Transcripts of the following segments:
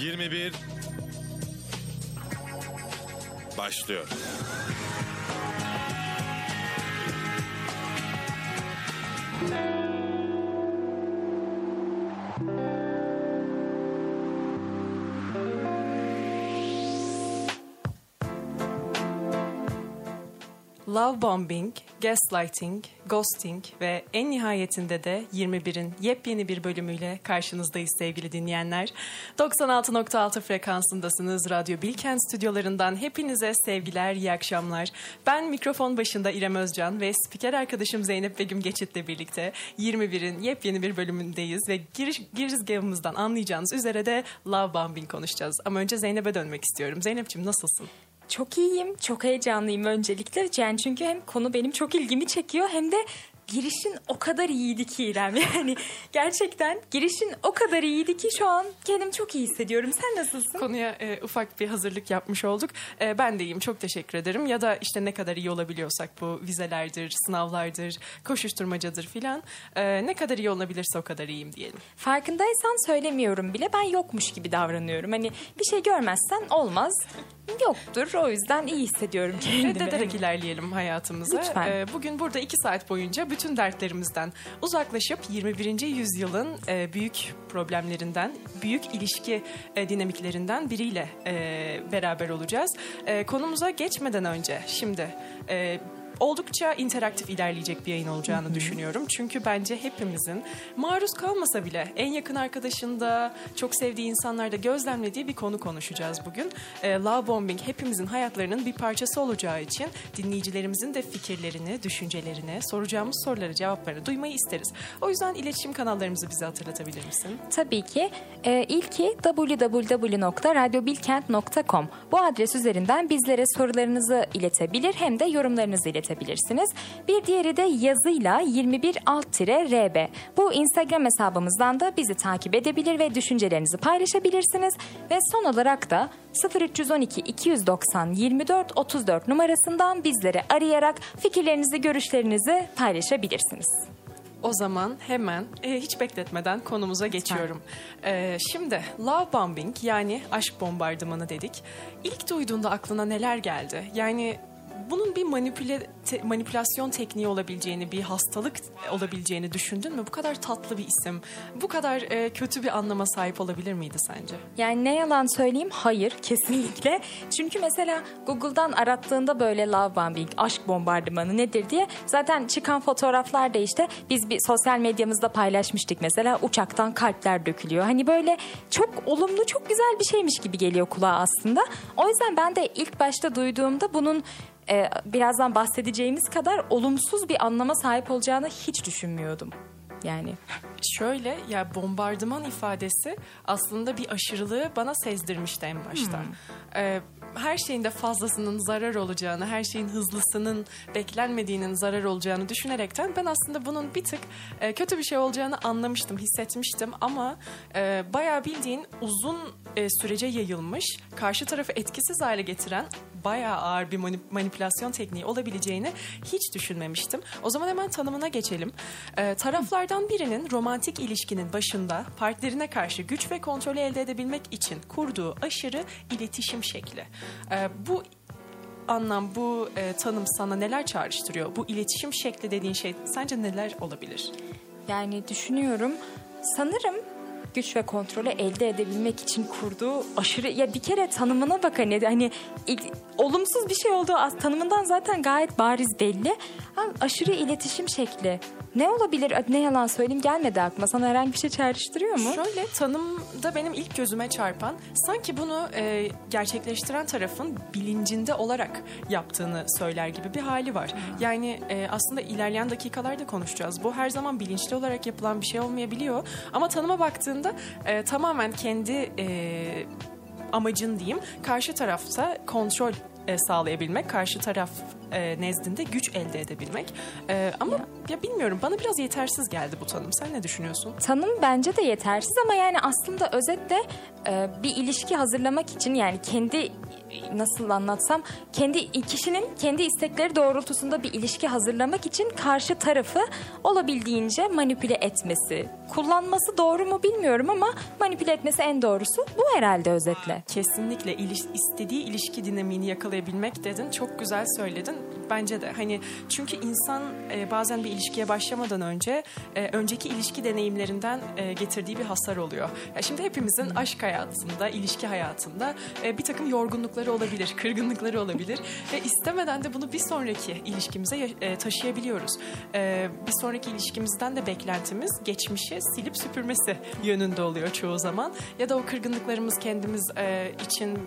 21 başlıyor. Love bombing, gaslighting, ghosting ve en nihayetinde de 21'in yepyeni bir bölümüyle karşınızdayız sevgili dinleyenler. 96.6 frekansındasınız Radyo Bilkent stüdyolarından hepinize sevgiler, iyi akşamlar. Ben mikrofon başında İrem Özcan ve spiker arkadaşım Zeynep Begüm Geçit'le birlikte 21'in yepyeni bir bölümündeyiz ve giriş, girizgahımızdan anlayacağınız üzere de love bombing konuşacağız. Ama önce Zeynep'e dönmek istiyorum. Zeynep'ciğim nasılsın? Çok iyiyim, çok heyecanlıyım öncelikle. Yani çünkü hem konu benim çok ilgimi çekiyor hem de girişin o kadar iyiydi ki İrem. Yani gerçekten girişin o kadar iyiydi ki şu an kendimi çok iyi hissediyorum. Sen nasılsın? Konuya e, ufak bir hazırlık yapmış olduk. E, ben de iyiyim, çok teşekkür ederim. Ya da işte ne kadar iyi olabiliyorsak bu vizelerdir, sınavlardır, koşuşturmacadır filan. E, ne kadar iyi olabilirse o kadar iyiyim diyelim. Farkındaysan söylemiyorum bile. Ben yokmuş gibi davranıyorum. Hani bir şey görmezsen olmaz. Yoktur. O yüzden iyi hissediyorum kendimi. Reddederek ilerleyelim hayatımıza. Lütfen. E, bugün burada iki saat boyunca bütün dertlerimizden uzaklaşıp 21. yüzyılın e, büyük problemlerinden, büyük ilişki e, dinamiklerinden biriyle e, beraber olacağız. E, konumuza geçmeden önce şimdi... E, oldukça interaktif ilerleyecek bir yayın olacağını düşünüyorum. Çünkü bence hepimizin maruz kalmasa bile en yakın arkadaşında, çok sevdiği insanlarda gözlemlediği bir konu konuşacağız bugün. E, love bombing hepimizin hayatlarının bir parçası olacağı için dinleyicilerimizin de fikirlerini, düşüncelerini, soracağımız soruları, cevaplarını duymayı isteriz. O yüzden iletişim kanallarımızı bize hatırlatabilir misin? Tabii ki. Ee, ilki www.radyobilkent.com. Bu adres üzerinden bizlere sorularınızı iletebilir hem de yorumlarınızı iletebilirsiniz. Bir diğeri de yazıyla 21 alt-rb. Bu Instagram hesabımızdan da bizi takip edebilir ve düşüncelerinizi paylaşabilirsiniz. Ve son olarak da 0312 290 24 34 numarasından bizleri arayarak fikirlerinizi, görüşlerinizi paylaşabilirsiniz. O zaman hemen e, hiç bekletmeden konumuza geçiyorum. E, şimdi love bombing yani aşk bombardımanı dedik. İlk duyduğunda aklına neler geldi? Yani bunun bir manipüle, te- manipülasyon tekniği olabileceğini, bir hastalık olabileceğini düşündün mü? Bu kadar tatlı bir isim, bu kadar e, kötü bir anlama sahip olabilir miydi sence? Yani ne yalan söyleyeyim hayır kesinlikle. Çünkü mesela Google'dan arattığında böyle love bombing, aşk bombardımanı nedir diye zaten çıkan fotoğraflar da işte biz bir sosyal medyamızda paylaşmıştık mesela uçaktan kalpler dökülüyor. Hani böyle çok olumlu çok güzel bir şeymiş gibi geliyor kulağa aslında. O yüzden ben de ilk başta duyduğumda bunun e, birazdan bahsedeceğimiz kadar olumsuz bir anlama sahip olacağını hiç düşünmüyordum. Yani Şöyle ya bombardıman ifadesi aslında bir aşırılığı bana sezdirmişti en başta. Ee, her şeyin de fazlasının zarar olacağını, her şeyin hızlısının beklenmediğinin zarar olacağını düşünerekten ben aslında bunun bir tık e, kötü bir şey olacağını anlamıştım, hissetmiştim ama e, bayağı bildiğin uzun e, sürece yayılmış, karşı tarafı etkisiz hale getiren bayağı ağır bir mani- manipülasyon tekniği olabileceğini hiç düşünmemiştim. O zaman hemen tanımına geçelim. Ee, taraflardan birinin romantik ilişkinin başında partnerine karşı güç ve kontrolü elde edebilmek için kurduğu aşırı iletişim şekli. Ee, bu anlam, bu e, tanım sana neler çağrıştırıyor? Bu iletişim şekli dediğin şey sence neler olabilir? Yani düşünüyorum. Sanırım güç ve kontrolü elde edebilmek için kurduğu aşırı ya bir kere tanımına bak hani hani ilk- olumsuz bir şey olduğu az tanımından zaten gayet bariz belli. Ha, aşırı iletişim şekli. Ne olabilir? Ne yalan söyleyeyim gelmedi aklıma. Sana herhangi bir şey çağrıştırıyor mu? Şöyle tanımda benim ilk gözüme çarpan sanki bunu e, gerçekleştiren tarafın bilincinde olarak yaptığını söyler gibi bir hali var. Yani e, aslında ilerleyen dakikalarda konuşacağız. Bu her zaman bilinçli olarak yapılan bir şey olmayabiliyor. Ama tanıma baktığında e, tamamen kendi e, amacın diyeyim karşı tarafta kontrol e, sağlayabilmek, karşı taraf e, nezdinde güç elde edebilmek. E, ama ya bilmiyorum bana biraz yetersiz geldi bu tanım. Sen ne düşünüyorsun? Tanım bence de yetersiz ama yani aslında özetle e, bir ilişki hazırlamak için yani kendi nasıl anlatsam kendi kişinin kendi istekleri doğrultusunda bir ilişki hazırlamak için karşı tarafı olabildiğince manipüle etmesi. Kullanması doğru mu bilmiyorum ama manipüle etmesi en doğrusu bu herhalde özetle. Kesinlikle iliş, istediği ilişki dinamiğini yakalayabilmek dedin. Çok güzel söyledin. Bence de hani çünkü insan e, bazen bir ilişkiye başlamadan önce e, önceki ilişki deneyimlerinden e, getirdiği bir hasar oluyor. Ya şimdi hepimizin aşk hayatında, ilişki hayatında e, bir takım yorgunlukları olabilir, kırgınlıkları olabilir ve istemeden de bunu bir sonraki ilişkimize e, taşıyabiliyoruz. E, bir sonraki ilişkimizden de beklentimiz geçmişi silip süpürmesi yönünde oluyor çoğu zaman. Ya da o kırgınlıklarımız kendimiz e, için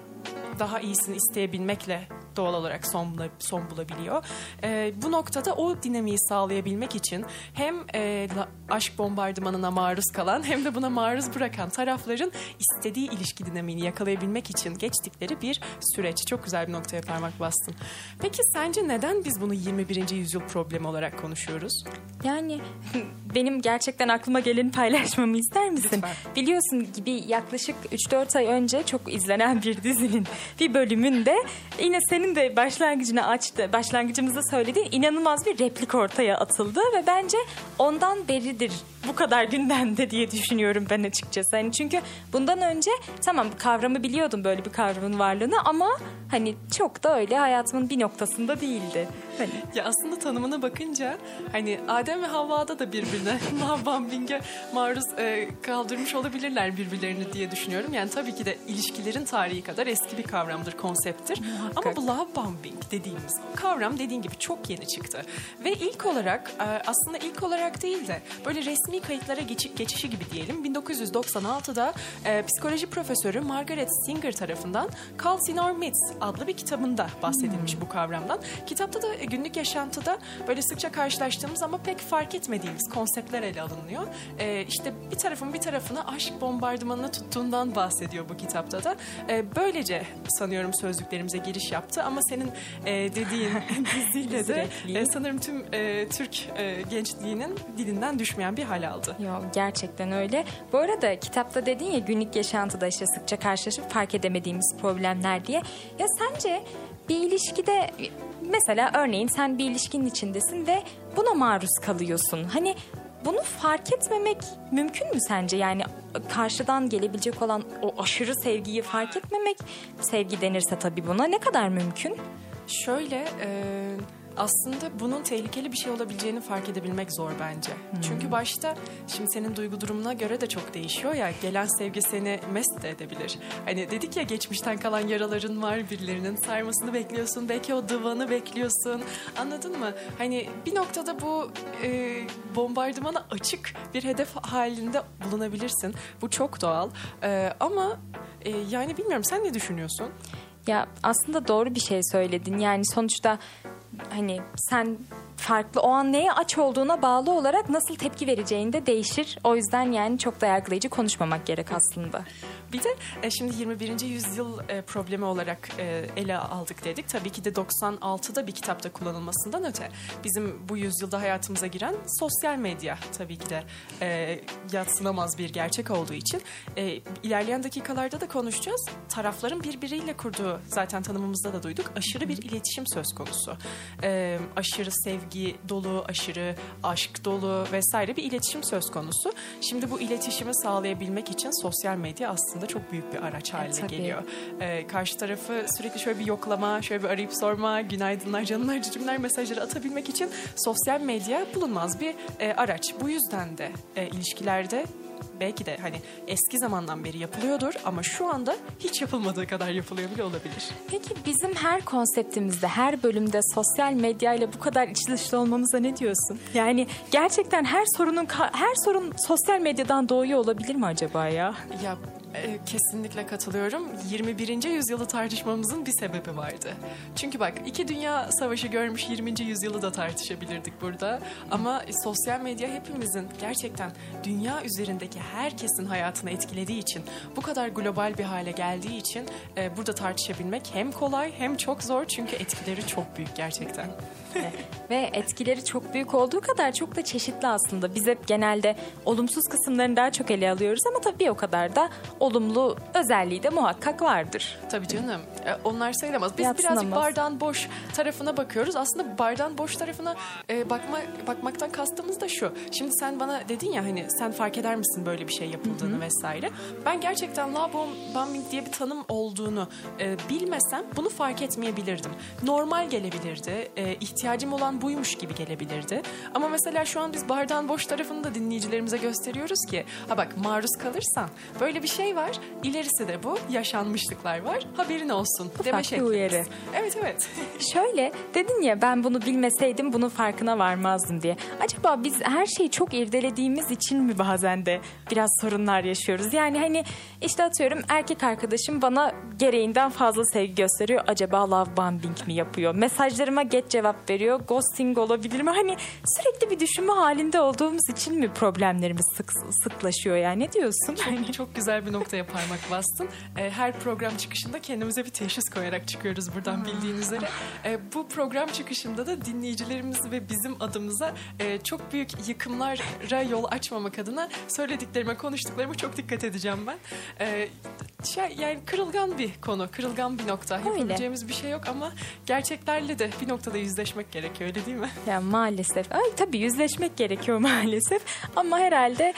daha iyisini isteyebilmekle doğal olarak son, son bulabiliyor. E, bu noktada o dinamiği sağlayabilmek için hem e, aşk bombardımanına maruz kalan hem de buna maruz bırakan tarafların istediği ilişki dinamiğini yakalayabilmek için geçtikleri bir süreç. Çok güzel bir noktaya parmak bastın. Peki sence neden biz bunu 21. yüzyıl problemi olarak konuşuyoruz? Yani benim gerçekten aklıma geleni paylaşmamı ister misin? Lütfen. Biliyorsun gibi yaklaşık 3-4 ay önce çok izlenen bir dizinin bir bölümünde yine senin de başlangıcını açtı, başlangıcımızda söylediğin inanılmaz bir replik ortaya atıldı ve bence ondan beridir bu kadar gündemde diye düşünüyorum ben açıkçası. Hani çünkü bundan önce tamam kavramı biliyordum böyle bir kavramın varlığını ama hani çok da öyle hayatımın bir noktasında değildi. Hani Ya aslında tanımına bakınca hani Adem ve Havva'da da birbirine love bombing'e maruz e, kaldırmış olabilirler birbirlerini diye düşünüyorum. Yani tabii ki de ilişkilerin tarihi kadar eski bir kavramdır, konsepttir. Ama bu love bombing dediğimiz kavram dediğin gibi çok yeni çıktı. Ve ilk olarak e, aslında ilk olarak değil de böyle resmi kayıtlara geçik geçişi gibi diyelim. 1996'da e, psikoloji profesörü Margaret Singer tarafından Calls in Our adlı bir kitabında bahsedilmiş bu kavramdan. Kitapta da e, günlük yaşantıda böyle sıkça karşılaştığımız ama pek fark etmediğimiz konseptler ele alınıyor. E, işte bir tarafın bir tarafını aşk bombardımanına tuttuğundan bahsediyor bu kitapta da. E, böylece sanıyorum sözlüklerimize giriş yaptı ama senin e, dediğin diziyle de e, sanırım tüm e, Türk e, gençliğinin dilinden düşmeyen bir hal aldı. Yok gerçekten öyle. Bu arada kitapta dedin ya günlük yaşantıda işte sıkça karşılaşıp fark edemediğimiz problemler diye. Ya sence bir ilişkide mesela örneğin sen bir ilişkinin içindesin ve buna maruz kalıyorsun. Hani bunu fark etmemek mümkün mü sence? Yani karşıdan gelebilecek olan o aşırı sevgiyi fark etmemek sevgi denirse tabii buna ne kadar mümkün? Şöyle e, aslında bunun tehlikeli bir şey olabileceğini fark edebilmek zor bence. Çünkü başta şimdi senin duygu durumuna göre de çok değişiyor ya gelen sevgi seni mest de edebilir. Hani dedik ya geçmişten kalan yaraların var birilerinin sarmasını bekliyorsun belki o divanı bekliyorsun anladın mı? Hani bir noktada bu e, bombardımana açık bir hedef halinde bulunabilirsin. Bu çok doğal E, ama e, yani bilmiyorum sen ne düşünüyorsun? Ya aslında doğru bir şey söyledin. Yani sonuçta hani sen farklı o an neye aç olduğuna bağlı olarak nasıl tepki vereceğin de değişir. O yüzden yani çok da yargılayıcı konuşmamak gerek aslında. Bir de e, şimdi 21. yüzyıl e, problemi olarak e, ele aldık dedik. Tabii ki de 96'da bir kitapta kullanılmasından öte bizim bu yüzyılda hayatımıza giren sosyal medya tabii ki de e, yatsınamaz bir gerçek olduğu için e, ilerleyen dakikalarda da konuşacağız. Tarafların birbiriyle kurduğu zaten tanımımızda da duyduk aşırı bir iletişim söz konusu. E, aşırı sevgi dolu, aşırı aşk dolu vesaire bir iletişim söz konusu. Şimdi bu iletişimi sağlayabilmek için sosyal medya aslında çok büyük bir araç haline tabii. geliyor. Ee, karşı tarafı sürekli şöyle bir yoklama, şöyle bir arayıp sorma, günaydınlar, canımlar, cicimler mesajları atabilmek için sosyal medya bulunmaz bir e, araç. Bu yüzden de e, ilişkilerde belki de hani eski zamandan beri yapılıyordur ama şu anda hiç yapılmadığı kadar yapılıyor bile olabilir. Peki bizim her konseptimizde, her bölümde sosyal medyayla bu kadar içli dışlı olmamıza ne diyorsun? Yani gerçekten her sorunun her sorun sosyal medyadan doğuyor olabilir mi acaba ya? Ya kesinlikle katılıyorum. 21. yüzyılı tartışmamızın bir sebebi vardı. Çünkü bak iki dünya savaşı görmüş 20. yüzyılı da tartışabilirdik burada. Ama e, sosyal medya hepimizin gerçekten dünya üzerindeki herkesin hayatını etkilediği için bu kadar global bir hale geldiği için e, burada tartışabilmek hem kolay hem çok zor çünkü etkileri çok büyük gerçekten. Ve- Ve etkileri çok büyük olduğu kadar çok da çeşitli aslında. Biz hep genelde olumsuz kısımlarını daha çok ele alıyoruz ama tabii o kadar da olumlu özelliği de muhakkak vardır. Tabii canım. E, onlar sayılamaz. Biz Yadsınamaz. birazcık bardağın boş tarafına bakıyoruz. Aslında bardağın boş tarafına e, bakma bakmaktan kastımız da şu. Şimdi sen bana dedin ya hani sen fark eder misin böyle bir şey yapıldığını vesaire. Ben gerçekten love bomb- bombing diye bir tanım olduğunu e, bilmesem bunu fark etmeyebilirdim. Normal gelebilirdi. E, ihtiyacım olan buymuş gibi gelebilirdi. Ama mesela şu an biz bardağın boş tarafını da dinleyicilerimize gösteriyoruz ki ha bak maruz kalırsan böyle bir şey var. İlerisi de bu. Yaşanmışlıklar var. Haberin olsun. Deme bir şeklimiz. uyarı. Evet evet. Şöyle dedin ya ben bunu bilmeseydim bunun farkına varmazdım diye. Acaba biz her şeyi çok irdelediğimiz için mi bazen de biraz sorunlar yaşıyoruz? Yani hani işte atıyorum erkek arkadaşım bana gereğinden fazla sevgi gösteriyor. Acaba love bombing mi yapıyor? Mesajlarıma geç cevap veriyor. Ghosting olabilir mi? Hani sürekli bir düşünme halinde olduğumuz için mi problemlerimiz sık sıklaşıyor yani? Ne diyorsun? Çok, çok güzel bir noktaya parmak bastın. Ee, her program çıkışında kendimize bir teşhis koyarak çıkıyoruz buradan bildiğin üzere. Ee, bu program çıkışında da dinleyicilerimiz ve bizim adımıza e, çok büyük yıkımlara yol açmamak adına söylediklerime, konuştuklarıma çok dikkat edeceğim ben. Ee, şey, yani kırılgan bir konu, kırılgan bir nokta. Öyle. Yapabileceğimiz bir şey yok ama gerçeklerle de bir noktada yüzleşmek gerekiyor öyle değil mi? Ya maalesef. Ay tabii yüzleşmek gerekiyor maalesef. Ama herhalde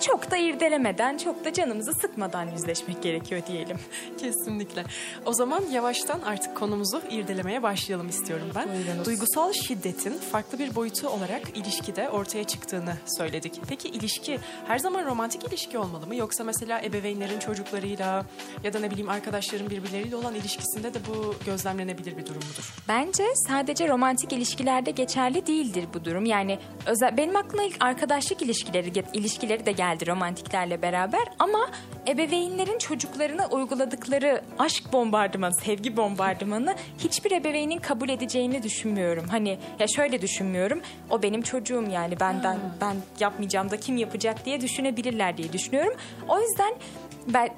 çok da irdelemeden, çok da canımızı sıkmadan yüzleşmek gerekiyor diyelim. Kesinlikle. O zaman yavaştan artık konumuzu irdelemeye başlayalım istiyorum ben. Buyurunuz. Duygusal şiddetin farklı bir boyutu olarak ilişkide ortaya çıktığını söyledik. Peki ilişki her zaman romantik ilişki olmalı mı? Yoksa mesela ebeveynlerin çocuklarıyla ya da ne bileyim arkadaşların birbirleriyle olan ilişkisinde de bu gözlemlenebilir bir durum mudur? Bence sadece romantik ilişkilerde geçerli değildir bu durum. Yani özel benim aklıma ilk arkadaşlık ilişkileri ilişkileri de geldi romantiklerle beraber ama ebeveynlerin çocuklarına uyguladıkları aşk bombardımanı, sevgi bombardımanı hiçbir ebeveynin kabul edeceğini düşünmüyorum. Hani ya şöyle düşünmüyorum. O benim çocuğum yani benden ben yapmayacağım da kim yapacak diye düşünebilirler diye düşünüyorum. O yüzden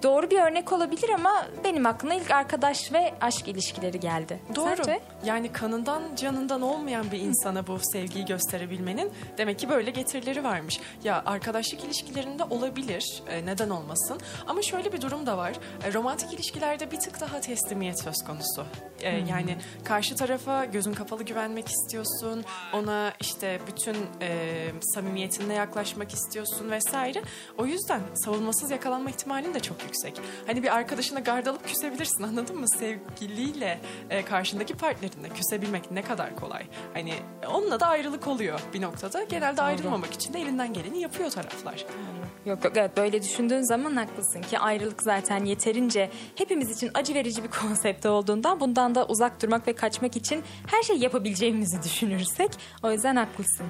doğru bir örnek olabilir ama benim aklıma ilk arkadaş ve aşk ilişkileri geldi. Doğru. Sence? Yani kanından canından olmayan bir insana bu sevgiyi gösterebilmenin demek ki böyle getirileri varmış. Ya arkadaşlık ilişkilerinde olabilir. e, neden olmasın? Ama şöyle bir durum da var. E, romantik ilişkilerde bir tık daha teslimiyet söz konusu. E, Yani karşı tarafa gözün kapalı güvenmek istiyorsun. Ona işte bütün samimiyetinle yaklaşmak istiyorsun vesaire. O yüzden savunmasız yakalanma ihtimalin de çok yüksek. Hani bir arkadaşına gard alıp küsebilirsin anladın mı? Sevgiliyle e, karşındaki partnerine küsebilmek ne kadar kolay. Hani onunla da ayrılık oluyor bir noktada. Genelde ayrılmamak için de elinden geleni yapıyor taraflar. Yok yok evet böyle düşündüğün zaman haklısın ki ayrılık zaten yeterince hepimiz için acı verici bir konsept olduğundan bundan da uzak durmak ve kaçmak için her şey yapabileceğimizi düşünürsek o yüzden haklısın.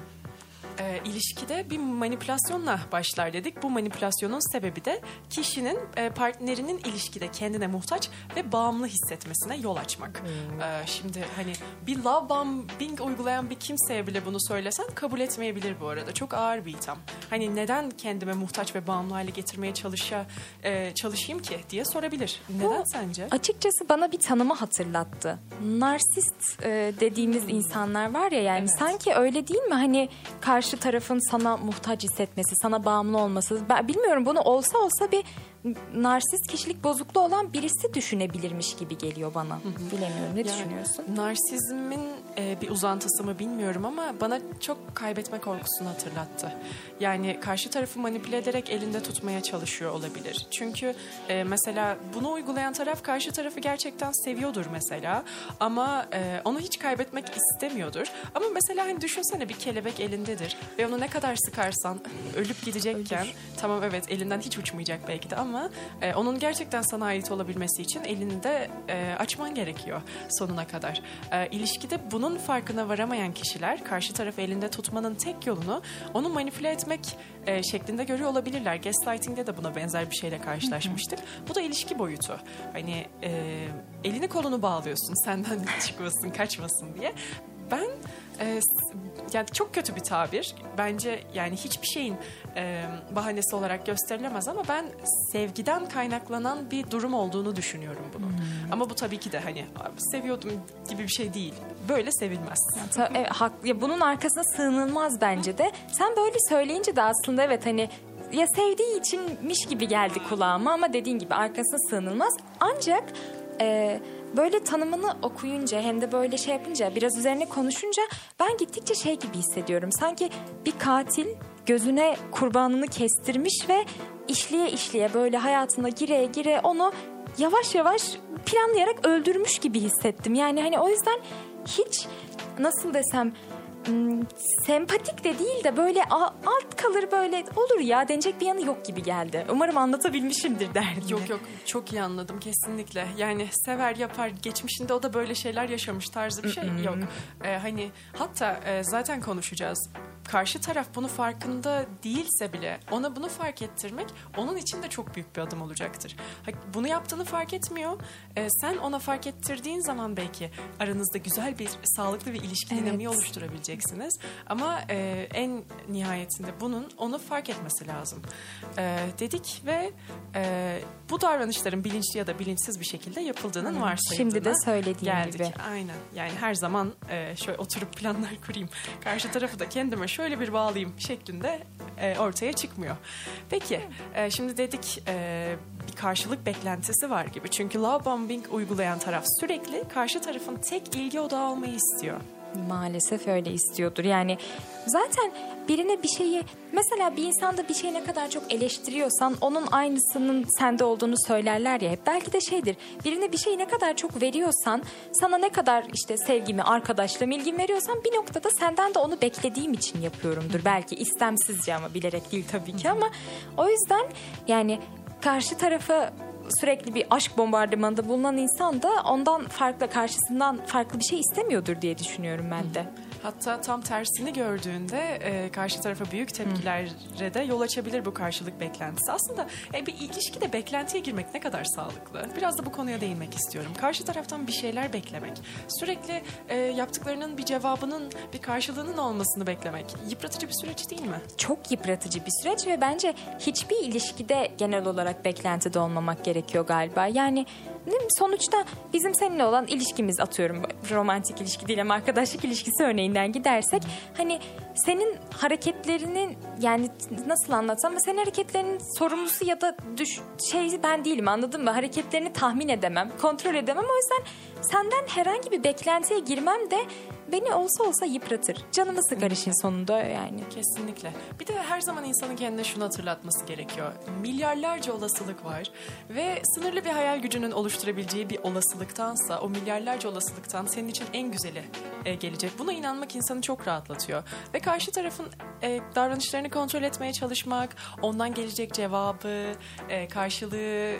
E, ilişkide bir manipülasyonla başlar dedik. Bu manipülasyonun sebebi de kişinin e, partnerinin ilişkide kendine muhtaç ve bağımlı hissetmesine yol açmak. E, şimdi hani bir love bombing uygulayan bir kimseye bile bunu söylesen kabul etmeyebilir bu arada. Çok ağır bir itham. Hani neden kendime muhtaç ve bağımlı hale getirmeye çalışa, e, çalışayım ki diye sorabilir. Neden Bu sence? Açıkçası bana bir tanımı hatırlattı. Narsist e, dediğimiz insanlar var ya yani Evet. sanki öyle değil mi? Hani karşı tarafın sana muhtaç hissetmesi, sana bağımlı olması. Ben bilmiyorum bunu olsa olsa bir narsist kişilik bozukluğu olan birisi düşünebilirmiş gibi geliyor bana. Bilemiyorum ne Yani düşünüyorsun? Narsizmin e, bir uzantısı mı bilmiyorum ama bana çok kaybetme korkusunu hatırlattı. Yani karşı tarafı manipüle ederek elinde tutmaya çalışıyor olabilir. Çünkü e, mesela bunu uygulayan taraf karşı tarafı gerçekten seviyordur mesela ama e, onu hiç kaybetmek istemiyordur. Ama mesela hani düşünsene bir kelebek elindedir ve onu ne kadar sıkarsan ölüp gidecekken tamam evet elinden hiç uçmayacak belki de ama e, onun gerçekten sana ait olabilmesi için elini de e, açman gerekiyor sonuna kadar. E, ilişkide bunun farkına varamayan kişiler karşı tarafı elinde tutmanın tek yolunu onu manipüle etmek e, şeklinde görüyor olabilirler. Gaslighting'de de buna benzer bir şeyle karşılaşmıştık. Bu da ilişki boyutu. Hani e, elini kolunu bağlıyorsun senden çıkmasın, kaçmasın diye. Ben e, yani çok kötü bir tabir. Bence yani hiçbir şeyin e, bahanesi olarak gösterilemez ama ben sevgiden kaynaklanan bir durum olduğunu düşünüyorum bunun. Ama bu tabii ki de hani "Abi seviyordum gibi bir şey değil. Böyle sevilmez. Ta- evet, hak, ya bunun arkasına sığınılmaz bence de. Sen böyle söyleyince de aslında evet hani ya sevdiği içinmiş gibi geldi kulağıma ama dediğin gibi arkasına sığınılmaz. Ancak e, böyle tanımını okuyunca hem de böyle şey yapınca biraz üzerine konuşunca ben gittikçe şey gibi hissediyorum. Sanki bir katil gözüne kurbanını kestirmiş ve işliye işliye böyle hayatına gire gire onu yavaş yavaş planlayarak öldürmüş gibi hissettim. Yani hani o yüzden hiç nasıl desem sempatik de değil de böyle alt kalır böyle olur ya denecek bir yanı yok gibi geldi. Umarım anlatabilmişimdir derdim. Yok yok çok iyi anladım kesinlikle. Yani sever yapar geçmişinde o da böyle şeyler yaşamış tarzı bir şey yok. Ee, hani hatta e, zaten konuşacağız. Karşı taraf bunu farkında değilse bile ona bunu fark ettirmek onun için de çok büyük bir adım olacaktır. Bunu yaptığını fark etmiyor. Ee, sen ona fark ettirdiğin zaman belki aranızda güzel bir sağlıklı bir ilişki Evet. dinamiği oluşturabileceksiniz. Ama e, en nihayetinde bunun onu fark etmesi lazım. Ee, dedik ve e, bu davranışların bilinçli ya da bilinçsiz bir şekilde yapıldığının varsayıldığına Şimdi de söylediğin geldik. gibi. Aynen. Yani her zaman e, şöyle oturup planlar kurayım. Karşı tarafı da kendime şöyle bir bağlayayım şeklinde e, ortaya çıkmıyor. Peki e, şimdi dedik e, bir karşılık beklentisi var gibi. Çünkü love bombing uygulayan taraf sürekli karşı tarafın tek ilgi odağı olmayı istiyor. Maalesef öyle istiyordur. Yani zaten birine bir şeyi mesela bir insanda bir şeyi ne kadar çok eleştiriyorsan onun aynısının sende olduğunu söylerler ya. Belki de şeydir. Birine bir şeyi ne kadar çok veriyorsan sana ne kadar işte sevgimi, arkadaşlığımı, ilgimi veriyorsan bir noktada senden de onu beklediğim için yapıyorumdur. Belki istemsizce ama bilerek değil tabii ki ama o yüzden yani karşı tarafı sürekli bir aşk bombardımanında bulunan insan da ondan farklı karşısından farklı bir şey istemiyordur diye düşünüyorum ben de. Hatta tam tersini gördüğünde e, karşı tarafa büyük tepkilere de yol açabilir bu karşılık beklentisi. Aslında e, bir ilişkide beklentiye girmek ne kadar sağlıklı? Biraz da bu konuya değinmek istiyorum. Karşı taraftan bir şeyler beklemek, sürekli e, yaptıklarının bir cevabının, bir karşılığının olmasını beklemek yıpratıcı bir süreç değil mi? Çok yıpratıcı bir süreç ve bence hiçbir ilişkide genel olarak beklentide olmamak gerekiyor galiba. Yani değil mi? sonuçta bizim seninle olan ilişkimiz atıyorum romantik ilişki değil ama arkadaşlık ilişkisi örneğinden gidersek hani senin hareketlerinin yani nasıl anlatsam ama senin hareketlerinin sorumlusu ya da düş şey ben değilim anladın mı? Hareketlerini tahmin edemem, kontrol edemem. O yüzden senden herhangi bir beklentiye girmem de beni olsa olsa yıpratır. Canımı sıkar işin sonunda yani. Kesinlikle. Bir de her zaman insanın kendine şunu hatırlatması gerekiyor. Milyarlarca olasılık var ve sınırlı bir hayal gücünün oluşturabileceği bir olasılıktansa o milyarlarca olasılıktan senin için en güzeli e, gelecek. Buna inanmak insanı çok rahatlatıyor. Ve karşı tarafın e, davranışlarını kontrol etmeye çalışmak, ondan gelecek cevabı, e, karşılığı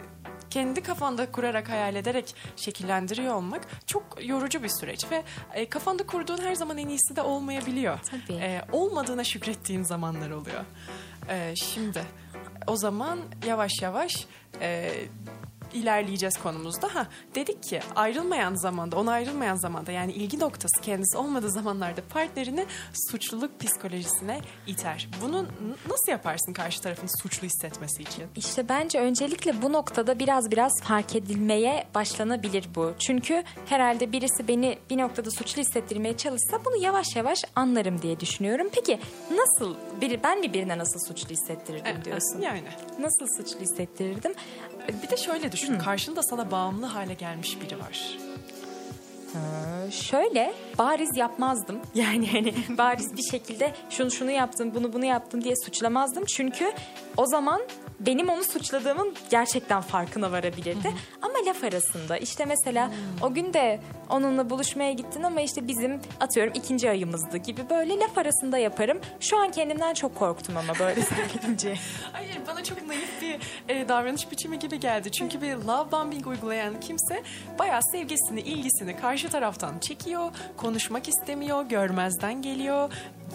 kendi kafanda kurarak hayal ederek şekillendiriyor olmak çok yorucu bir süreç ve e, kafanda kurduğun her zaman en iyisi de olmayabiliyor. Tabii. E, olmadığına şükrettiğin zamanlar oluyor. E, şimdi o zaman yavaş yavaş e, ilerleyeceğiz konumuzda. Ha dedik ki ayrılmayan zamanda, ona ayrılmayan zamanda yani ilgi noktası kendisi olmadığı zamanlarda partnerini suçluluk psikolojisine iter. Bunu nasıl yaparsın karşı tarafın suçlu hissetmesi için? İşte bence öncelikle bu noktada biraz biraz fark edilmeye başlanabilir bu. Çünkü herhalde birisi beni bir noktada suçlu hissettirmeye çalışsa bunu yavaş yavaş anlarım diye düşünüyorum. Peki nasıl biri ben mi birine nasıl suçlu hissettirirdim diyorsun? Yani. Nasıl suçlu hissettirirdim? Bir de şöyle düşün. Karşında sana bağımlı hale gelmiş biri var. Ee, şöyle bariz yapmazdım. Yani hani bariz bir şekilde şunu şunu yaptım, bunu bunu yaptım diye suçlamazdım. Çünkü o zaman benim onu suçladığımın gerçekten farkına varabilirdi. Ama laf arasında işte mesela o gün de onunla buluşmaya gittin ama işte bizim atıyorum ikinci ayımızdı gibi böyle laf arasında yaparım. Şu an kendimden çok korktum ama böyle söyleyince. Hayır bana çok naif bir e, davranış biçimi gibi geldi. Çünkü bir love bombing uygulayan kimse bayağı sevgisini, ilgisini karşı taraftan çekiyor, konuşmak istemiyor, görmezden geliyor.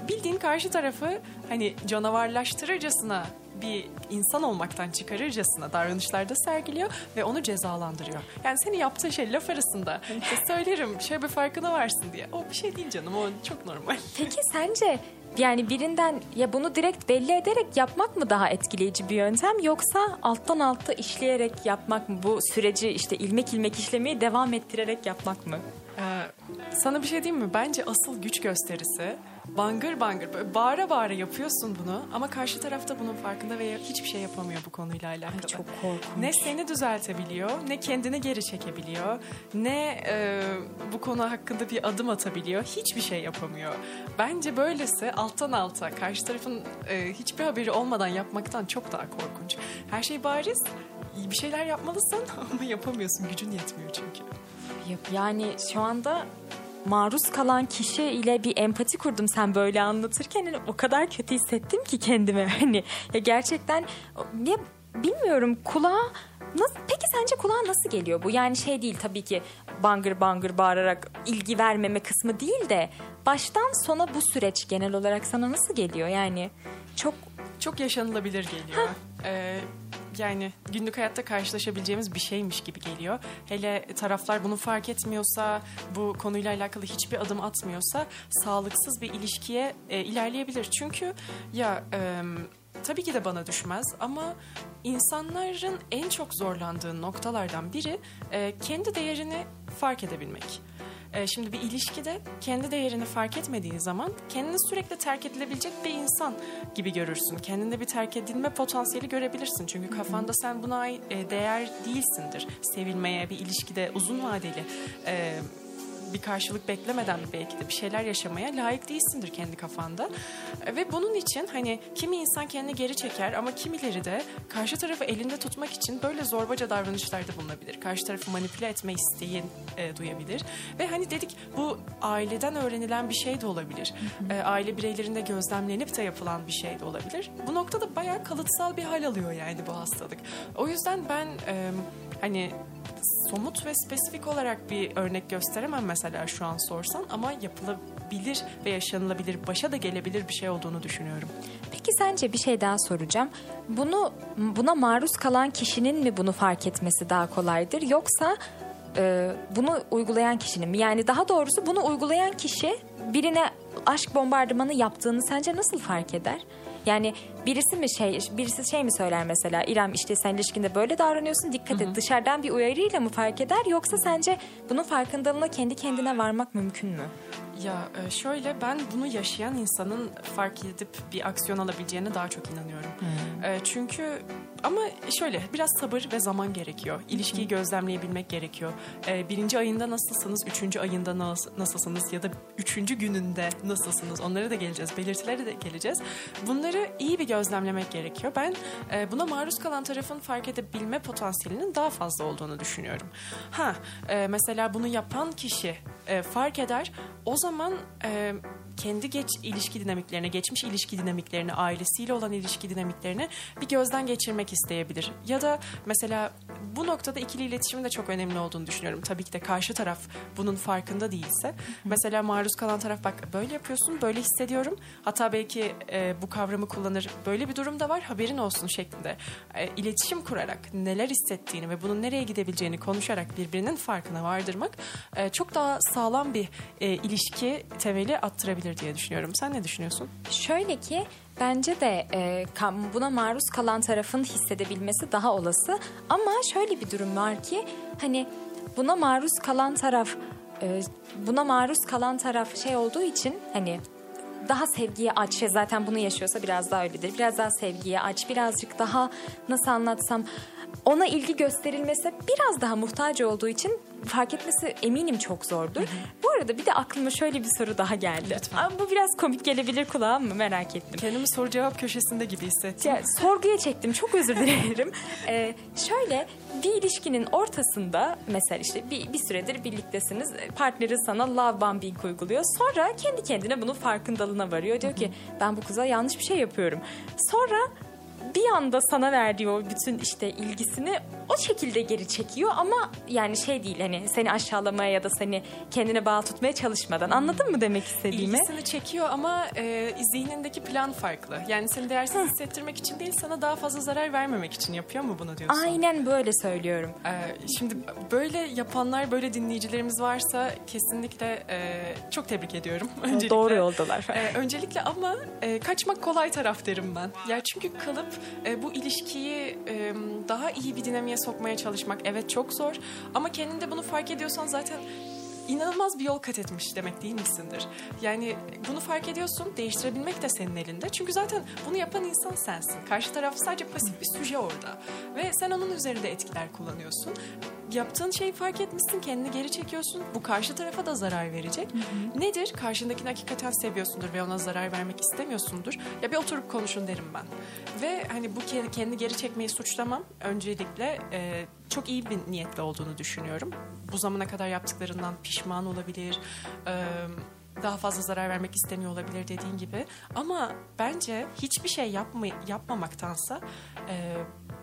Bildiğin karşı tarafı hani canavarlaştırırcasına bir insan olmaktan çıkarırcasına davranışlarda sergiliyor ve onu cezalandırıyor. Yani senin yaptığın şey laf arasında işte söylerim şöyle bir farkına varsın diye. O bir şey değil canım o çok normal. Peki sence yani birinden ya bunu direkt belli ederek yapmak mı daha etkileyici bir yöntem yoksa alttan alta işleyerek yapmak mı? Bu süreci işte ilmek ilmek işlemeyi devam ettirerek yapmak mı? Ee, sana bir şey diyeyim mi? Bence asıl güç gösterisi bangır bangır böyle bağıra bağıra yapıyorsun bunu ama karşı tarafta bunun farkında ve hiçbir şey yapamıyor bu konuyla alakalı. çok korkunç. Ne seni düzeltebiliyor, ne kendini geri çekebiliyor, ne e, bu konu hakkında bir adım atabiliyor. Hiçbir şey yapamıyor. Bence böylesi alttan alta karşı tarafın e, hiçbir haberi olmadan yapmaktan çok daha korkunç. Her şey bariz. Bir şeyler yapmalısın ama yapamıyorsun. Gücün yetmiyor çünkü. Yani şu anda maruz kalan kişi ile bir empati kurdum sen böyle anlatırken. Yani o kadar kötü hissettim ki kendime hani ya gerçekten ya bilmiyorum kulağa nasıl peki sence kulağa nasıl geliyor bu? Yani şey değil tabii ki bangır bangır bağırarak ilgi vermeme kısmı değil de baştan sona bu süreç genel olarak sana nasıl geliyor? Yani çok çok yaşanılabilir geliyor. Ee, yani günlük hayatta karşılaşabileceğimiz bir şeymiş gibi geliyor. Hele taraflar bunu fark etmiyorsa, bu konuyla alakalı hiçbir adım atmıyorsa sağlıksız bir ilişkiye e, ilerleyebilir. Çünkü ya e, tabii ki de bana düşmez ama insanların en çok zorlandığı noktalardan biri e, kendi değerini fark edebilmek. Ee, Şimdi bir ilişkide kendi değerini fark etmediğin zaman kendini sürekli terk edilebilecek bir insan gibi görürsün. Kendinde bir terk edilme potansiyeli görebilirsin. Çünkü kafanda sen buna e, değer değilsindir. Sevilmeye, bir ilişkide uzun vadeli e, bir karşılık beklemeden belki de bir şeyler yaşamaya layık değilsindir kendi kafanda. Ve bunun için hani kimi insan kendini geri çeker ama kimileri de karşı tarafı elinde tutmak için böyle zorbaca davranışlarda bulunabilir. Karşı tarafı manipüle etme isteği e, duyabilir. Ve hani dedik bu aileden öğrenilen bir şey de olabilir. E, aile bireylerinde gözlemlenip de yapılan bir şey de olabilir. Bu noktada bayağı kalıtsal bir hal alıyor yani bu hastalık. O yüzden ben e, hani somut ve spesifik olarak bir örnek gösteremem mesela şu an sorsan ama yapılabilir ve yaşanılabilir, başa da gelebilir bir şey olduğunu düşünüyorum. Peki sence bir şey daha soracağım. Bunu buna maruz kalan kişinin mi bunu fark etmesi daha kolaydır yoksa e, bunu uygulayan kişinin mi? Yani daha doğrusu bunu uygulayan kişi birine aşk bombardımanı yaptığını sence nasıl fark eder? Yani birisi mi şey birisi şey mi söyler mesela İrem işte sen ilişkinde böyle davranıyorsun dikkat et dışarıdan bir uyarıyla mı fark eder yoksa sence bunun farkındalığına kendi kendine varmak mümkün mü? Ya e, şöyle ben bunu yaşayan insanın fark edip bir aksiyon alabileceğine daha çok inanıyorum. E, Çünkü ama şöyle biraz sabır ve zaman gerekiyor. İlişkiyi gözlemleyebilmek gerekiyor. E, Birinci ayında nasılsınız, üçüncü ayında nas- nasılsınız ya da üçüncü gününde nasılsınız onlara da geleceğiz, belirtilere de geleceğiz. Bunları iyi bir gözlemlemek gerekiyor. Ben e, buna maruz kalan tarafın fark edebilme potansiyelinin daha fazla olduğunu düşünüyorum. Ha e, mesela bunu yapan kişi e, fark eder. O zaman e, kendi geç ilişki dinamiklerine, geçmiş ilişki dinamiklerine, ailesiyle olan ilişki dinamiklerine bir gözden geçirmek isteyebilir. Ya da mesela bu noktada ikili iletişimin de çok önemli olduğunu düşünüyorum. Tabii ki de karşı taraf bunun farkında değilse. Mesela maruz kalan taraf bak böyle yapıyorsun, böyle hissediyorum. Hatta belki e, bu kavramı kullanır. Böyle bir durum da var, haberin olsun şeklinde. E, iletişim kurarak neler hissettiğini ve bunun nereye gidebileceğini konuşarak birbirinin farkına vardırmak e, çok daha sağlam bir e, ilişki temeli attırabilir diye düşünüyorum. Sen ne düşünüyorsun? Şöyle ki bence de e, buna maruz kalan tarafın hissedebilmesi daha olası. Ama şöyle bir durum var ki hani buna maruz kalan taraf e, buna maruz kalan taraf şey olduğu için hani daha sevgiye aç ya zaten bunu yaşıyorsa biraz daha öyledir. Biraz daha sevgiye aç, birazcık daha nasıl anlatsam ona ilgi gösterilmesi biraz daha muhtaç olduğu için fark etmesi eminim çok zordur. Bu arada bir de aklıma şöyle bir soru daha geldi. Lütfen. Ama bu biraz komik gelebilir kulağa mı merak ettim. Kendimi soru cevap köşesinde gibi hissettim. Ya, sorguya çektim çok özür dilerim. Ee, şöyle bir ilişkinin ortasında mesela işte bir, bir süredir birliktesiniz partneri sana love bombing uyguluyor. Sonra kendi kendine bunun farkındalığına varıyor. Diyor ki ben bu kıza yanlış bir şey yapıyorum. Sonra bir anda sana verdiği o bütün işte ilgisini o şekilde geri çekiyor ama yani şey değil hani seni aşağılamaya ya da seni kendine bağlı tutmaya çalışmadan. Anladın mı demek istediğimi? İlgisini çekiyor ama e, zihnindeki plan farklı. Yani seni değersiz hissettirmek için değil sana daha fazla zarar vermemek için yapıyor mu bunu diyorsun? Aynen böyle söylüyorum. Ee, şimdi böyle yapanlar, böyle dinleyicilerimiz varsa kesinlikle e, çok tebrik ediyorum. Öncelikle. Doğru yoldalar. Ee, öncelikle ama e, kaçmak kolay taraf derim ben. Ya çünkü kalıp e, bu ilişkiyi e, daha iyi bir dinamiğe sokmaya çalışmak evet çok zor. Ama kendinde bunu fark ediyorsan zaten inanılmaz bir yol kat etmiş demek değil misindir? Yani bunu fark ediyorsun, değiştirebilmek de senin elinde. Çünkü zaten bunu yapan insan sensin. Karşı taraf sadece pasif bir süje orada. Ve sen onun üzerinde etkiler kullanıyorsun. Yaptığın şeyi fark etmişsin, kendini geri çekiyorsun. Bu karşı tarafa da zarar verecek. Nedir? Karşındakini hakikaten seviyorsundur ve ona zarar vermek istemiyorsundur. Ya bir oturup konuşun derim ben. Ve hani bu ke- kendi geri çekmeyi suçlamam. Öncelikle e, çok iyi bir niyetli olduğunu düşünüyorum. Bu zamana kadar yaptıklarından pişman olabilir. daha fazla zarar vermek istemiyor olabilir dediğin gibi. Ama bence hiçbir şey yapma, yapmamaktansa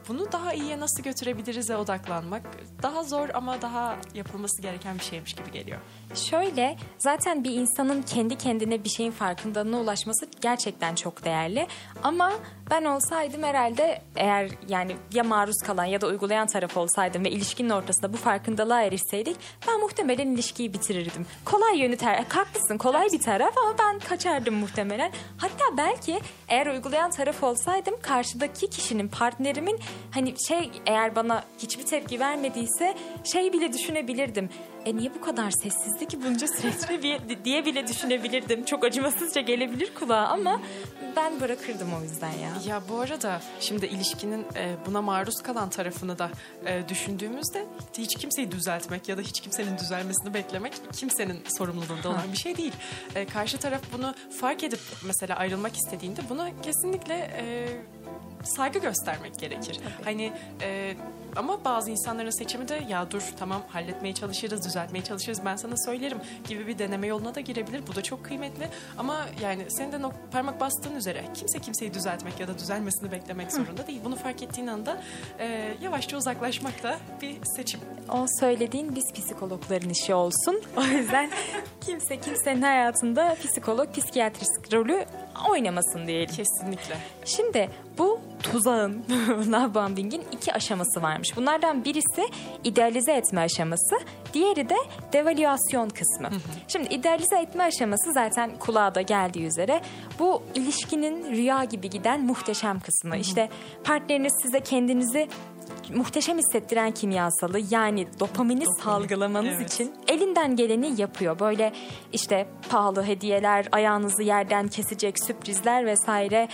bunu daha iyiye nasıl götürebiliriz'e odaklanmak daha zor ama daha yapılması gereken bir şeymiş gibi geliyor. Şöyle zaten bir insanın kendi kendine bir şeyin farkındalığına ulaşması gerçekten çok değerli. Ama ben olsaydım herhalde eğer yani ya maruz kalan ya da uygulayan taraf olsaydım ve ilişkinin ortasında bu farkındalığa erişseydik ben muhtemelen ilişkiyi bitirirdim. Kolay yönü ter haklısın kolay bir taraf ama ben kaçardım muhtemelen. Hatta belki eğer uygulayan taraf olsaydım karşıdaki kişinin partnerimin hani şey eğer bana hiçbir tepki vermediyse şey bile düşünebilirdim. E niye bu kadar sessizdi ki bunca süreçte diye bile düşünebilirdim. Çok acımasızca gelebilir kulağa ama ben bırakırdım o yüzden ya. Ya bu arada şimdi ilişkinin e, buna maruz kalan tarafını da e, düşündüğümüzde hiç kimseyi düzeltmek ya da hiç kimsenin düzelmesini beklemek kimsenin sorumluluğunda olan bir şey değil. E, karşı taraf bunu fark edip mesela ayrılmak istediğinde buna kesinlikle saygı göstermek gerekir. Hani e, ama bazı insanların seçimi de ya dur tamam halletmeye çalışırız, düzeltmeye çalışırız ben sana söylerim gibi bir deneme yoluna da girebilir. Bu da çok kıymetli ama yani senin de parmak bastığın üzere kimse kimseyi düzeltmek ya da düzelmesini beklemek zorunda değil. Bunu fark ettiğin anda e, yavaşça uzaklaşmak da bir seçim. O söylediğin biz psikologların işi olsun. O yüzden kimse kimsenin hayatında psikolog, psikiyatrist rolü oynamasın diyelim. Kesinlikle. Şimdi bu tuzağın, love bombing'in iki aşaması varmış. Bunlardan birisi idealize etme aşaması, diğeri de devalüasyon kısmı. Şimdi idealize etme aşaması zaten kulağa da geldiği üzere bu ilişkinin rüya gibi giden muhteşem kısmı. İşte partneriniz size kendinizi muhteşem hissettiren kimyasalı yani dopamini salgılamanız evet. için elinden geleni yapıyor. Böyle işte pahalı hediyeler, ayağınızı yerden kesecek sürprizler vesaire.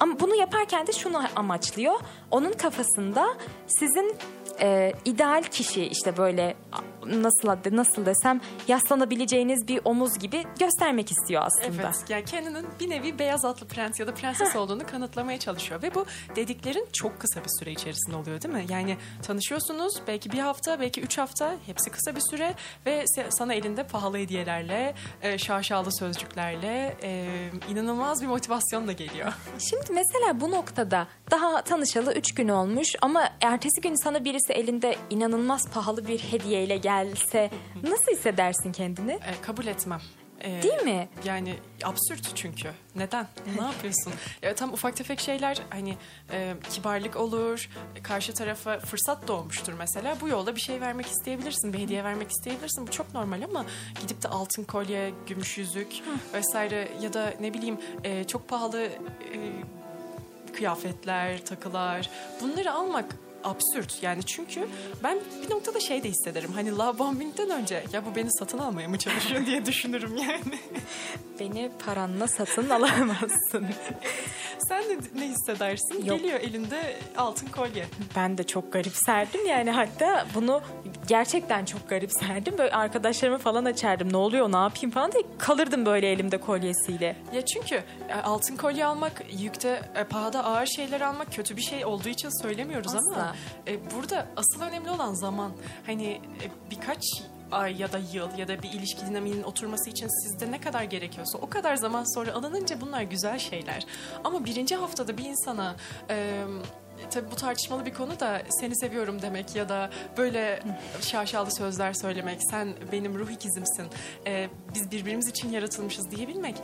Ama bunu yaparken de şunu amaçlıyor. Onun kafasında sizin e, ideal kişi işte böyle nasıl adı- nasıl desem yaslanabileceğiniz bir omuz gibi göstermek istiyor aslında. Evet. Yani kendinin bir nevi beyaz atlı prens ya da prenses olduğunu kanıtlamaya çalışıyor. Ve bu dediklerin çok kısa bir süre içerisinde oluyor değil mi? Yani tanışıyorsunuz belki bir hafta, belki üç hafta. Hepsi kısa bir süre. Ve sana elinde pahalı hediyelerle, e, şaşalı sözcüklerle e, inanılmaz bir motivasyonla geliyor. Şimdi mesela bu noktada daha tanışalı 3 gün olmuş ama ertesi gün sana birisi elinde inanılmaz pahalı bir hediyeyle gelse nasıl hissedersin kendini? E, kabul etmem. E, Değil mi? Yani absürt çünkü. Neden? Ne yapıyorsun? Ya, tam ufak tefek şeyler hani e, kibarlık olur, karşı tarafa fırsat doğmuştur mesela. Bu yolda bir şey vermek isteyebilirsin, bir hediye vermek isteyebilirsin. Bu çok normal ama gidip de altın kolye, gümüş yüzük vesaire ya da ne bileyim e, çok pahalı e, kıyafetler, takılar bunları almak absürt yani çünkü ben bir noktada şey de hissederim hani love bombing'den önce ya bu beni satın almaya mı çalışıyor diye düşünürüm yani. Beni paranla satın alamazsın. Sen de ne hissedersin? Yok. Geliyor elinde altın kolye. Ben de çok garipserdim yani hatta bunu gerçekten çok garipserdim. Böyle arkadaşlarıma falan açardım ne oluyor ne yapayım falan diye kalırdım böyle elimde kolyesiyle. Ya çünkü e, altın kolye almak, yükte e, pahada ağır şeyler almak kötü bir şey olduğu için söylemiyoruz ama E, burada asıl önemli olan zaman. Hani e, birkaç ay ya da yıl ya da bir ilişki dinamiğinin oturması için sizde ne kadar gerekiyorsa o kadar zaman sonra alınınca bunlar güzel şeyler. Ama birinci haftada bir insana e, tabii bu tartışmalı bir konu da seni seviyorum demek ya da böyle şaşalı sözler söylemek, sen benim ruh ikizimsin, e, biz birbirimiz için yaratılmışız diyebilmek.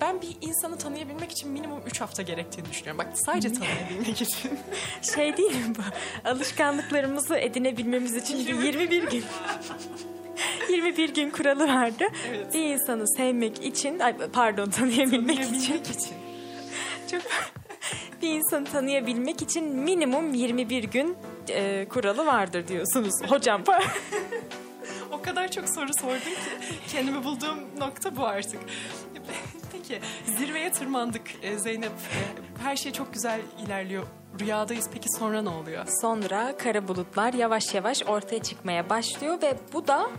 Ben bir insanı tanıyabilmek için minimum 3 hafta gerektiğini düşünüyorum. Bak sadece tanıyabilmek için. Şey değil mi bu? Alışkanlıklarımızı edinebilmemiz için bir 21 gün. 21 gün kuralı vardı. Evet. Bir insanı sevmek için, ay pardon tanıyabilmek için. Tanıyabilmek için. Çok bir insanı tanıyabilmek için minimum 21 gün e, kuralı vardır diyorsunuz hocam. O kadar çok soru sordum ki kendimi bulduğum nokta bu artık. Peki zirveye tırmandık e, Zeynep. E, Her şey çok güzel ilerliyor. Rüyadayız. Peki sonra ne oluyor? Sonra kara bulutlar yavaş yavaş ortaya çıkmaya başlıyor ve bu da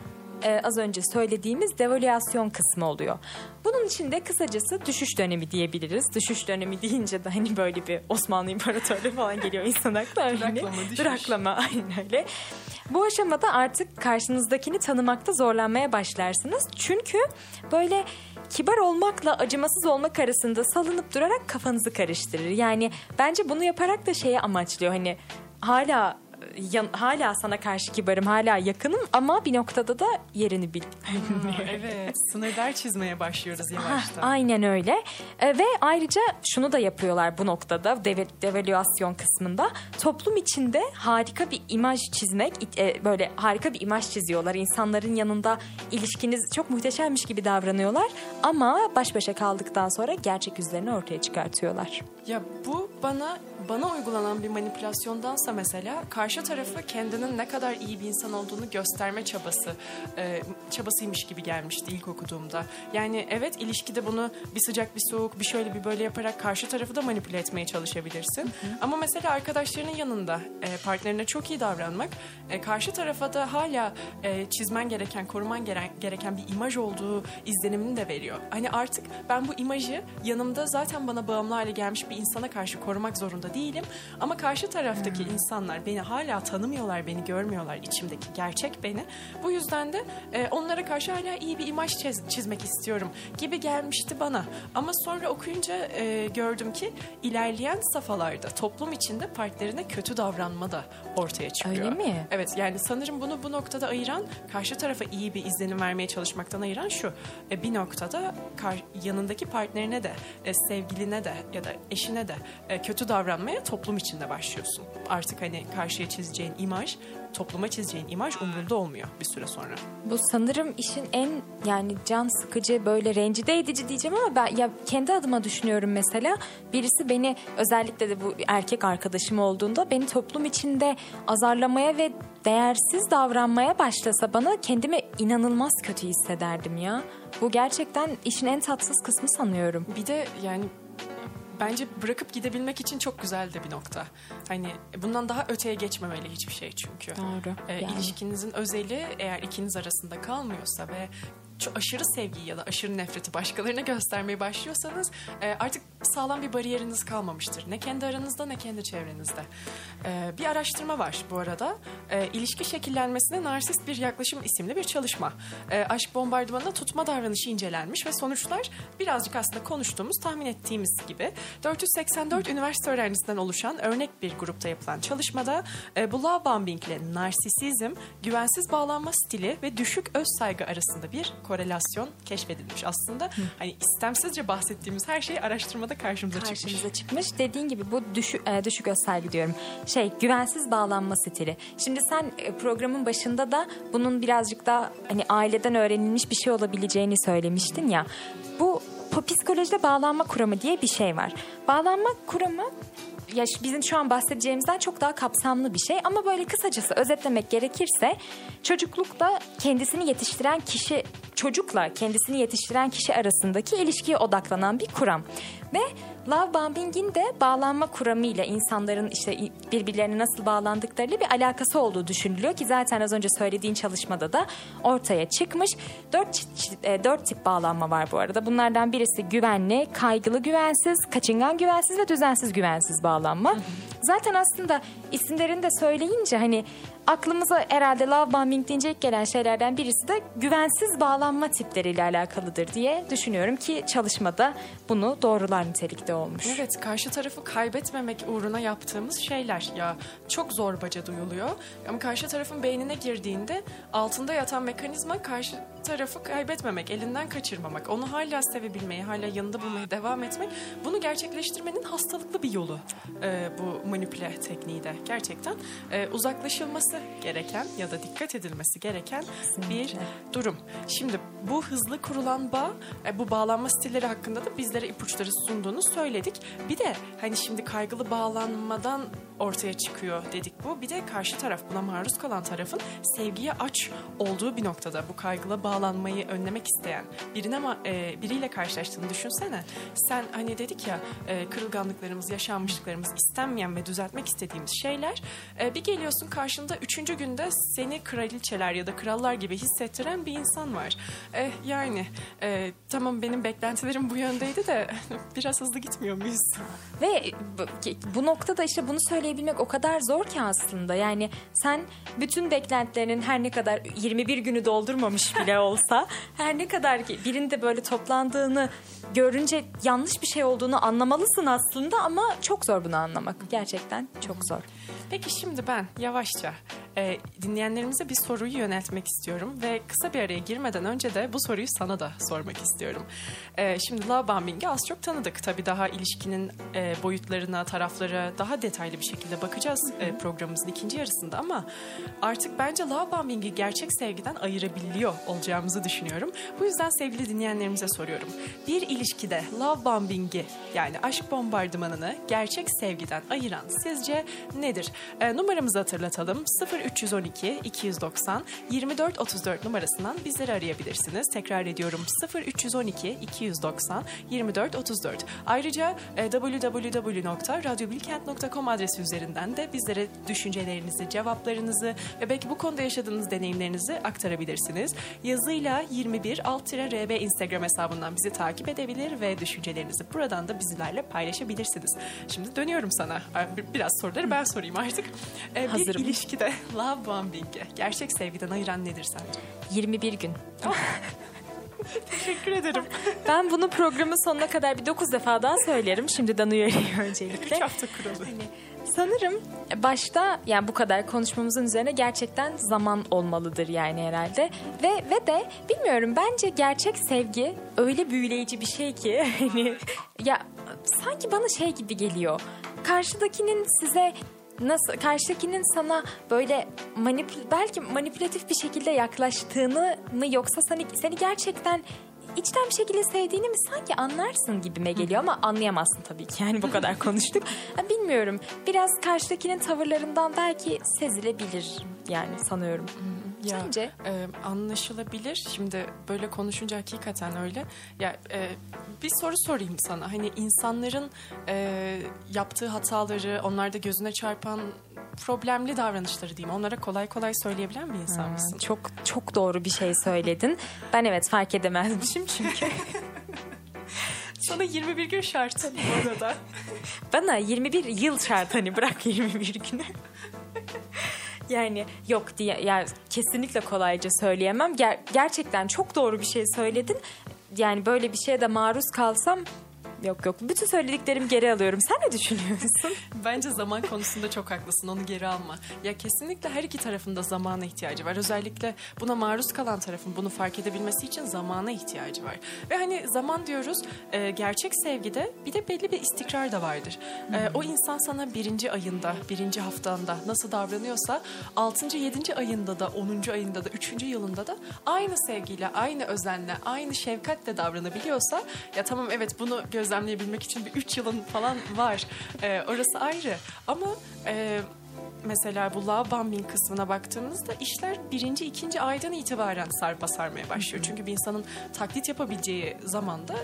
e, az önce söylediğimiz devalüasyon kısmı oluyor. Bunun için de kısacası düşüş dönemi diyebiliriz. Düşüş dönemi deyince de hani böyle bir Osmanlı İmparatorluğu falan geliyor insan aklına. Hani Duraklama, düşüş. Duraklama aynen öyle. Bu aşamada artık karşınızdakini tanımakta zorlanmaya başlarsınız. Çünkü böyle kibar olmakla acımasız olmak arasında salınıp durarak kafanızı karıştırır. Yani bence bunu yaparak da şeye amaçlıyor. Hani hala yan- hala sana karşı kibarım, hala yakınım ama bir noktada da yerini bil. evet. Sınırlar çizmeye başlıyoruz yavaştan. Aynen öyle. E, ve ayrıca şunu da yapıyorlar bu noktada deve, devalüasyon kısmında. Toplum içinde harika bir imaj çizmek, e, böyle harika bir imaj çiziyorlar. İnsanların yanında ilişkiniz çok muhteşemmiş gibi davranıyorlar ama baş başa kaldıktan sonra gerçek yüzlerini ortaya çıkartıyorlar. Ya bu bana bana uygulanan bir manipülasyondansa mesela karşı tarafı kendinin ne kadar iyi bir insan olduğunu gösterme çabası e, çabasıymış gibi gelmişti ilk okuduğumda. Yani evet ilişkide bunu bir sıcak bir soğuk bir şöyle bir böyle yaparak karşı tarafı da manipüle etmeye çalışabilirsin. Ama mesela arkadaşlarının yanında e, partnerine çok iyi davranmak e, karşı tarafa da hala e, çizmen gereken koruman gereken bir imaj olduğu izlenimini de veriyor. Hani artık ben bu imajı yanımda zaten bana bağımlı hale gelmiş bir insana karşı korumak zorunda değilim. Ama karşı taraftaki insanlar beni hala tanımıyorlar, beni görmüyorlar içimdeki gerçek beni. Bu yüzden de e, onlara karşı hala iyi bir imaj çiz- çizmek istiyorum gibi gelmişti bana. Ama sonra okuyunca e, gördüm ki ilerleyen safhalarda toplum içinde partnerine kötü davranma da ortaya çıkıyor. Öyle mi? Evet yani sanırım bunu bu noktada ayıran karşı tarafa iyi bir izlenim vermeye çalışmaktan ayıran şu. E, bir noktada kar- yanındaki partnerine de e, sevgiline de ya da eşine de e, kötü davranmaya toplum içinde başlıyorsun. Artık hani karşıya çizeceğin imaj topluma çizeceğin imaj umurunda olmuyor bir süre sonra. Bu sanırım işin en yani can sıkıcı böyle rencide edici diyeceğim ama ben ya kendi adıma düşünüyorum mesela birisi beni özellikle de bu erkek arkadaşım olduğunda beni toplum içinde azarlamaya ve değersiz davranmaya başlasa bana kendimi inanılmaz kötü hissederdim ya. Bu gerçekten işin en tatsız kısmı sanıyorum. Bir de yani bence bırakıp gidebilmek için çok güzel de bir nokta. Hani bundan daha öteye geçmemeli hiçbir şey çünkü. Doğru, Ee, yani. İlişkinizin özeli eğer ikiniz arasında kalmıyorsa ve çok aşırı sevgiyi ya da aşırı nefreti başkalarına göstermeye başlıyorsanız e, artık sağlam bir bariyeriniz kalmamıştır. Ne kendi aranızda ne kendi çevrenizde. E, bir araştırma var bu arada. E, ilişki şekillenmesine narsist bir yaklaşım isimli bir çalışma. E, aşk bombardımanında tutma davranışı incelenmiş ve sonuçlar birazcık aslında konuştuğumuz, tahmin ettiğimiz gibi 484 üniversite öğrencisinden oluşan örnek bir grupta yapılan çalışmada e, bu love bombing ile narsisizm, güvensiz bağlanma stili ve düşük öz saygı arasında bir korelasyon keşfedilmiş. Aslında hani istemsizce bahsettiğimiz her şey araştırmada karşımıza çıkmış. karşımıza çıkmış. Dediğin gibi bu düşük, e, düşük özsaygı diyorum. Şey güvensiz bağlanma stili. Şimdi sen e, programın başında da bunun birazcık da hani aileden öğrenilmiş bir şey olabileceğini söylemiştin ya. Bu psikolojide bağlanma kuramı diye bir şey var. Bağlanma kuramı ya bizim şu an bahsedeceğimizden çok daha kapsamlı bir şey ama böyle kısacası özetlemek gerekirse çocuklukta kendisini yetiştiren kişi çocukla kendisini yetiştiren kişi arasındaki ilişkiye odaklanan bir kuram. Ve love bombing'in de bağlanma kuramıyla insanların işte birbirlerine nasıl bağlandıklarıyla bir alakası olduğu düşünülüyor ki zaten az önce söylediğin çalışmada da ortaya çıkmış. Dört, e, dört tip bağlanma var bu arada. Bunlardan birisi güvenli, kaygılı güvensiz, kaçıngan güvensiz ve düzensiz güvensiz bağlanma. zaten aslında isimlerini de söyleyince hani aklımıza herhalde love bombing deyince ilk gelen şeylerden birisi de güvensiz bağlanma tipleriyle alakalıdır diye düşünüyorum ki çalışmada bunu doğrular nitelikte olmuş. Evet, karşı tarafı kaybetmemek uğruna yaptığımız şeyler. Ya çok zorbaca duyuluyor. Ama karşı tarafın beynine girdiğinde altında yatan mekanizma karşı tarafı kaybetmemek, elinden kaçırmamak, onu hala sevebilmeyi, hala yanında bulmaya devam etmek. Bunu gerçekleştirmenin hastalıklı bir yolu e, bu manipüle tekniği de. Gerçekten e, uzaklaşılması gereken ya da dikkat edilmesi gereken bir durum. Şimdi bu hızlı kurulan bağ, e, bu bağlanma stilleri hakkında da bizlere ipuçları sunduğunu söyledik. Bir de hani şimdi kaygılı bağlanmadan ortaya çıkıyor dedik bu. Bir de karşı taraf buna maruz kalan tarafın sevgiye aç olduğu bir noktada bu kaygılı bağlanmayı önlemek isteyen birine e, biriyle karşılaştığını düşünsene. Sen hani dedik ya e, kırılganlıklarımız, yaşanmışlıklarımız istenmeyen ve düzeltmek istediğimiz şeyler. E, bir geliyorsun karşında üçüncü günde seni kraliçeler ya da krallar gibi hissettiren bir insan var. E, yani e, tamam benim beklentilerim bu yöndeydi de biraz hızlı gitmiyor muyuz? Ve bu- bu noktada işte bunu söyleyebilmek o kadar zor ki aslında. Yani sen bütün beklentilerinin her ne kadar 21 günü doldurmamış bile olsa her ne kadar ki birinde böyle toplandığını görünce yanlış bir şey olduğunu anlamalısın aslında ama çok zor bunu anlamak. Gerçekten çok zor. Peki şimdi ben yavaşça e, dinleyenlerimize bir soruyu yöneltmek istiyorum ve kısa bir araya girmeden önce de bu soruyu sana da sormak istiyorum. E, şimdi love bombing'i az çok tanıdık. Tabii daha ilişkinin e, boyutlarına, taraflara daha detaylı bir şekilde bakacağız e, programımızın ikinci yarısında ama artık bence love bombing'i gerçek sevgiden ayırabiliyor olacağımızı düşünüyorum. Bu yüzden sevgili dinleyenlerimize soruyorum. Bir ilişkide love bombing'i yani aşk bombardımanını gerçek sevgiden ayıran sizce nedir? E, numaramızı hatırlatalım. 0312 290 24 34 numarasından bizleri arayabilirsiniz. Tekrar ediyorum 0312 290 24 34. Ayrıca e, www.radyobilkent.com adresi üzerinden de bizlere düşüncelerinizi, cevaplarınızı ve belki bu konuda yaşadığınız deneyimlerinizi aktarabilirsiniz. Yazıyla 21 alt rb Instagram hesabından bizi takip edebilir ve düşüncelerinizi buradan da bizlerle paylaşabilirsiniz. Şimdi dönüyorum sana. Bir- Biraz soruları ben sorayım artık. E, bir Hazırım. ilişkide love bombing'i gerçek sevgiden ayıran nedir sence? 21 gün. Teşekkür ederim. Ben bunu programın sonuna kadar bir 9 defa daha söylerim. Şimdiden uyarayım öncelikle. Üç hafta kuralı. Sanırım başta yani bu kadar konuşmamızın üzerine gerçekten zaman olmalıdır yani herhalde. Ve ve de bilmiyorum bence gerçek sevgi öyle büyüleyici bir şey ki hani ya sanki bana şey gibi geliyor. Karşıdakinin size nasıl karşıdakinin sana böyle manipül belki manipülatif bir şekilde yaklaştığını mı yoksa seni seni gerçekten içten bir şekilde sevdiğini mi sanki anlarsın gibime geliyor ama anlayamazsın tabii ki yani bu kadar konuştuk. Bilmiyorum biraz karşıdakinin tavırlarından belki sezilebilir yani sanıyorum. Ya, Sence? e, anlaşılabilir. Şimdi böyle konuşunca hakikaten öyle. Ya e, bir soru sorayım sana. Hani insanların e, yaptığı hataları, onlarda gözüne çarpan problemli davranışları diyeyim. Onlara kolay kolay söyleyebilen bir insan mısın? Çok çok doğru bir şey söyledin. Ben evet fark edemezmişim çünkü Sana 21 gün şart bu arada. bana 21 yıl şart hani bırak 21 günü. Yani yok diye yani kesinlikle kolayca söyleyemem. Ger- gerçekten çok doğru bir şey söyledin. Yani böyle bir şeye de maruz kalsam yok yok. Bütün söylediklerimi geri alıyorum. Sen ne düşünüyorsun? Bence zaman konusunda çok haklısın. Onu geri alma. Ya kesinlikle her iki tarafın da zamana ihtiyacı var. Özellikle buna maruz kalan tarafın bunu fark edebilmesi için zamana ihtiyacı var. Ve hani zaman diyoruz e, gerçek sevgide bir de belli bir istikrar da vardır. E, o insan sana birinci ayında, birinci haftanda nasıl davranıyorsa altıncı, yedinci ayında da, onuncu ayında da, üçüncü yılında da aynı sevgiyle, aynı özenle, aynı şefkatle davranabiliyorsa ya tamam evet bunu gözlemleyebilmek için bir üç yılın falan var. E, orası ayrı. Ama e, mesela bu love bombing kısmına baktığımızda işler birinci, ikinci aydan itibaren sarpa sarmaya başlıyor. Çünkü bir insanın taklit yapabileceği zamanda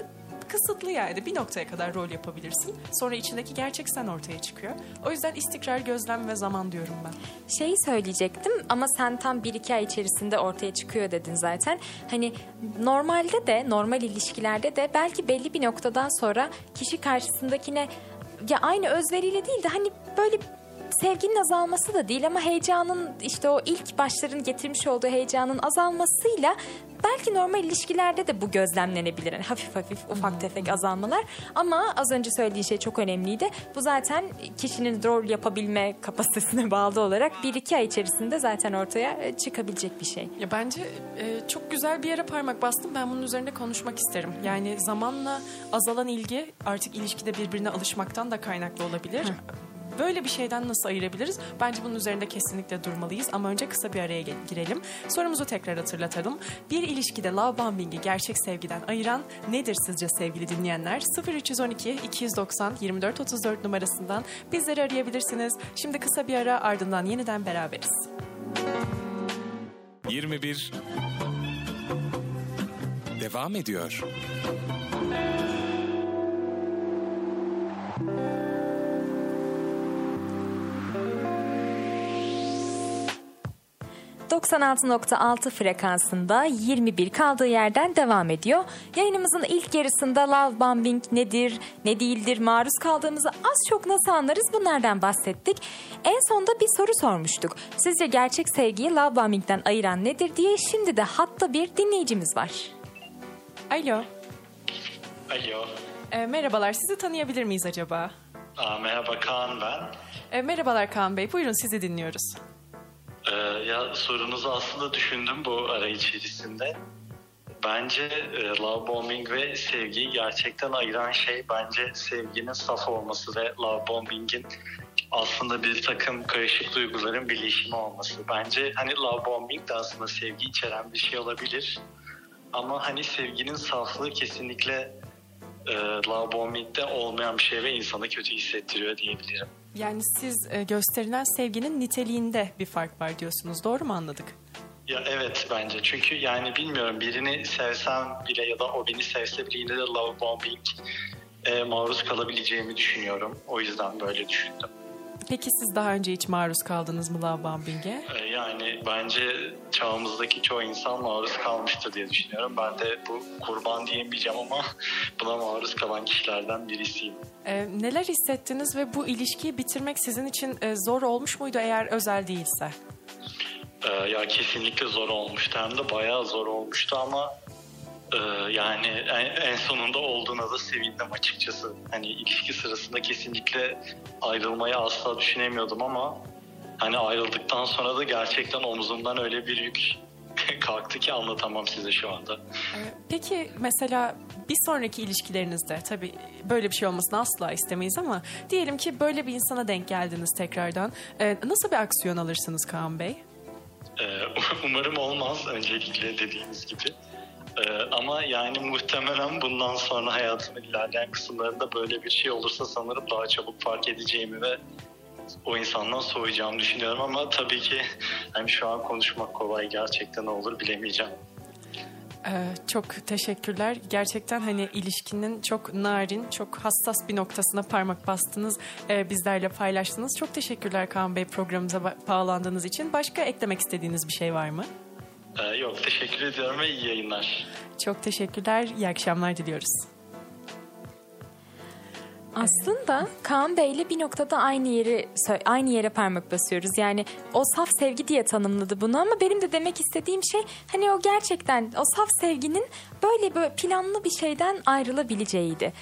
kısıtlı yani bir noktaya kadar rol yapabilirsin. Sonra içindeki gerçek sen ortaya çıkıyor. O yüzden istikrar, gözlem ve zaman diyorum ben. Şeyi söyleyecektim ama sen tam 1-2 ay içerisinde ortaya çıkıyor dedin zaten. Hani normalde de normal ilişkilerde de belki belli bir noktadan sonra kişi karşısındakine ya aynı özveriyle değil de hani böyle sevginin azalması da değil ama heyecanın işte o ilk başların getirmiş olduğu heyecanın azalmasıyla belki normal ilişkilerde de bu gözlemlenebilir. Yani hafif hafif ufak tefek azalmalar ama az önce söylediği şey çok önemliydi. Bu zaten kişinin rol yapabilme kapasitesine bağlı olarak bir iki ay içerisinde zaten ortaya e, çıkabilecek bir şey. Ya bence e, çok güzel bir yere parmak bastım. Ben bunun üzerinde konuşmak isterim. Yani zamanla azalan ilgi artık ilişkide birbirine alışmaktan da kaynaklı olabilir. Böyle bir şeyden nasıl ayırabiliriz? Bence bunun üzerinde kesinlikle durmalıyız. Ama önce kısa bir araya girelim. Sorumuzu tekrar hatırlatalım. Bir ilişkide love bombing'i gerçek sevgiden ayıran nedir sizce sevgili dinleyenler? 0312 290 24 34 numarasından bizleri arayabilirsiniz. Şimdi kısa bir ara ardından yeniden beraberiz. 21 devam ediyor. 96.6 frekansında 21 kaldığı yerden devam ediyor. Yayınımızın ilk yarısında love bombing nedir, ne değildir, maruz kaldığımızı az çok nasıl anlarız bunlardan bahsettik. En sonda bir soru sormuştuk. Sizce gerçek sevgiyi love bombingden ayıran nedir diye şimdi de hatta bir dinleyicimiz var. Alo. Alo. E, merhabalar, sizi tanıyabilir miyiz acaba? Aa, merhaba Kaan ben. E, merhabalar Kaan Bey, buyurun sizi dinliyoruz. Ee, ya sorunuzu aslında düşündüm bu ara içerisinde. Bence e, love bombing ve sevgiyi gerçekten ayıran şey bence sevginin saf olması ve love bombingin aslında bir takım karışık duyguların birleşimi olması. Bence hani love bombing de aslında sevgi içeren bir şey olabilir. Ama hani sevginin saflığı kesinlikle e, love bombing'de olmayan bir şey ve insanı kötü hissettiriyor diyebilirim. Yani siz e, gösterilen sevginin niteliğinde bir fark var diyorsunuz. Doğru mu anladık? Ya evet bence çünkü yani bilmiyorum birini sevsem bile ya da o beni sevse bile yine de love bombing e, maruz kalabileceğimi düşünüyorum. O yüzden böyle düşündüm. Peki siz daha önce hiç maruz kaldınız mı love bombing'e? E, yani bence çağımızdaki çoğu insan maruz kalmıştır diye düşünüyorum. Ben de bu kurban diyemeyeceğim ama buna maruz kalan kişilerden birisiyim. E, neler hissettiniz ve bu ilişkiyi bitirmek sizin için e, zor olmuş muydu eğer özel değilse? Ee, ya kesinlikle zor olmuştu hem de bayağı zor olmuştu ama e, yani en, en sonunda olduğuna da sevindim açıkçası. Hani ilişki sırasında kesinlikle ayrılmayı asla düşünemiyordum ama hani ayrıldıktan sonra da gerçekten omzumdan öyle bir yük kalktı ki anlatamam size şu anda. E, peki mesela bir sonraki ilişkilerinizde tabii böyle bir şey olmasını asla istemeyiz ama diyelim ki böyle bir insana denk geldiniz tekrardan. E, nasıl bir aksiyon alırsınız Kaan Bey? Ee, umarım olmaz öncelikle dediğiniz gibi. Ee, ama yani muhtemelen bundan sonra hayatımın ilerleyen kısımlarında böyle bir şey olursa sanırım daha çabuk fark edeceğimi ve o insandan soğuyacağımı düşünüyorum ama tabii ki hani şu an konuşmak kolay gerçekten olur bilemeyeceğim. Ee, çok teşekkürler. Gerçekten hani ilişkinin çok narin, çok hassas bir noktasına parmak bastınız, e, bizlerle paylaştınız. Çok teşekkürler Kaan Bey programımıza ba- bağlandığınız için. Başka eklemek istediğiniz bir şey var mı? Ee, yok teşekkür ediyorum ve iyi yayınlar. Çok teşekkürler. İyi akşamlar diliyoruz. Aslında Kaan Bey'le bir noktada aynı yeri aynı yere parmak basıyoruz. Yani o saf sevgi diye tanımladı bunu ama benim de demek istediğim şey hani o gerçekten o saf sevginin böyle böyle planlı bir şeyden ayrılabileceğiydi.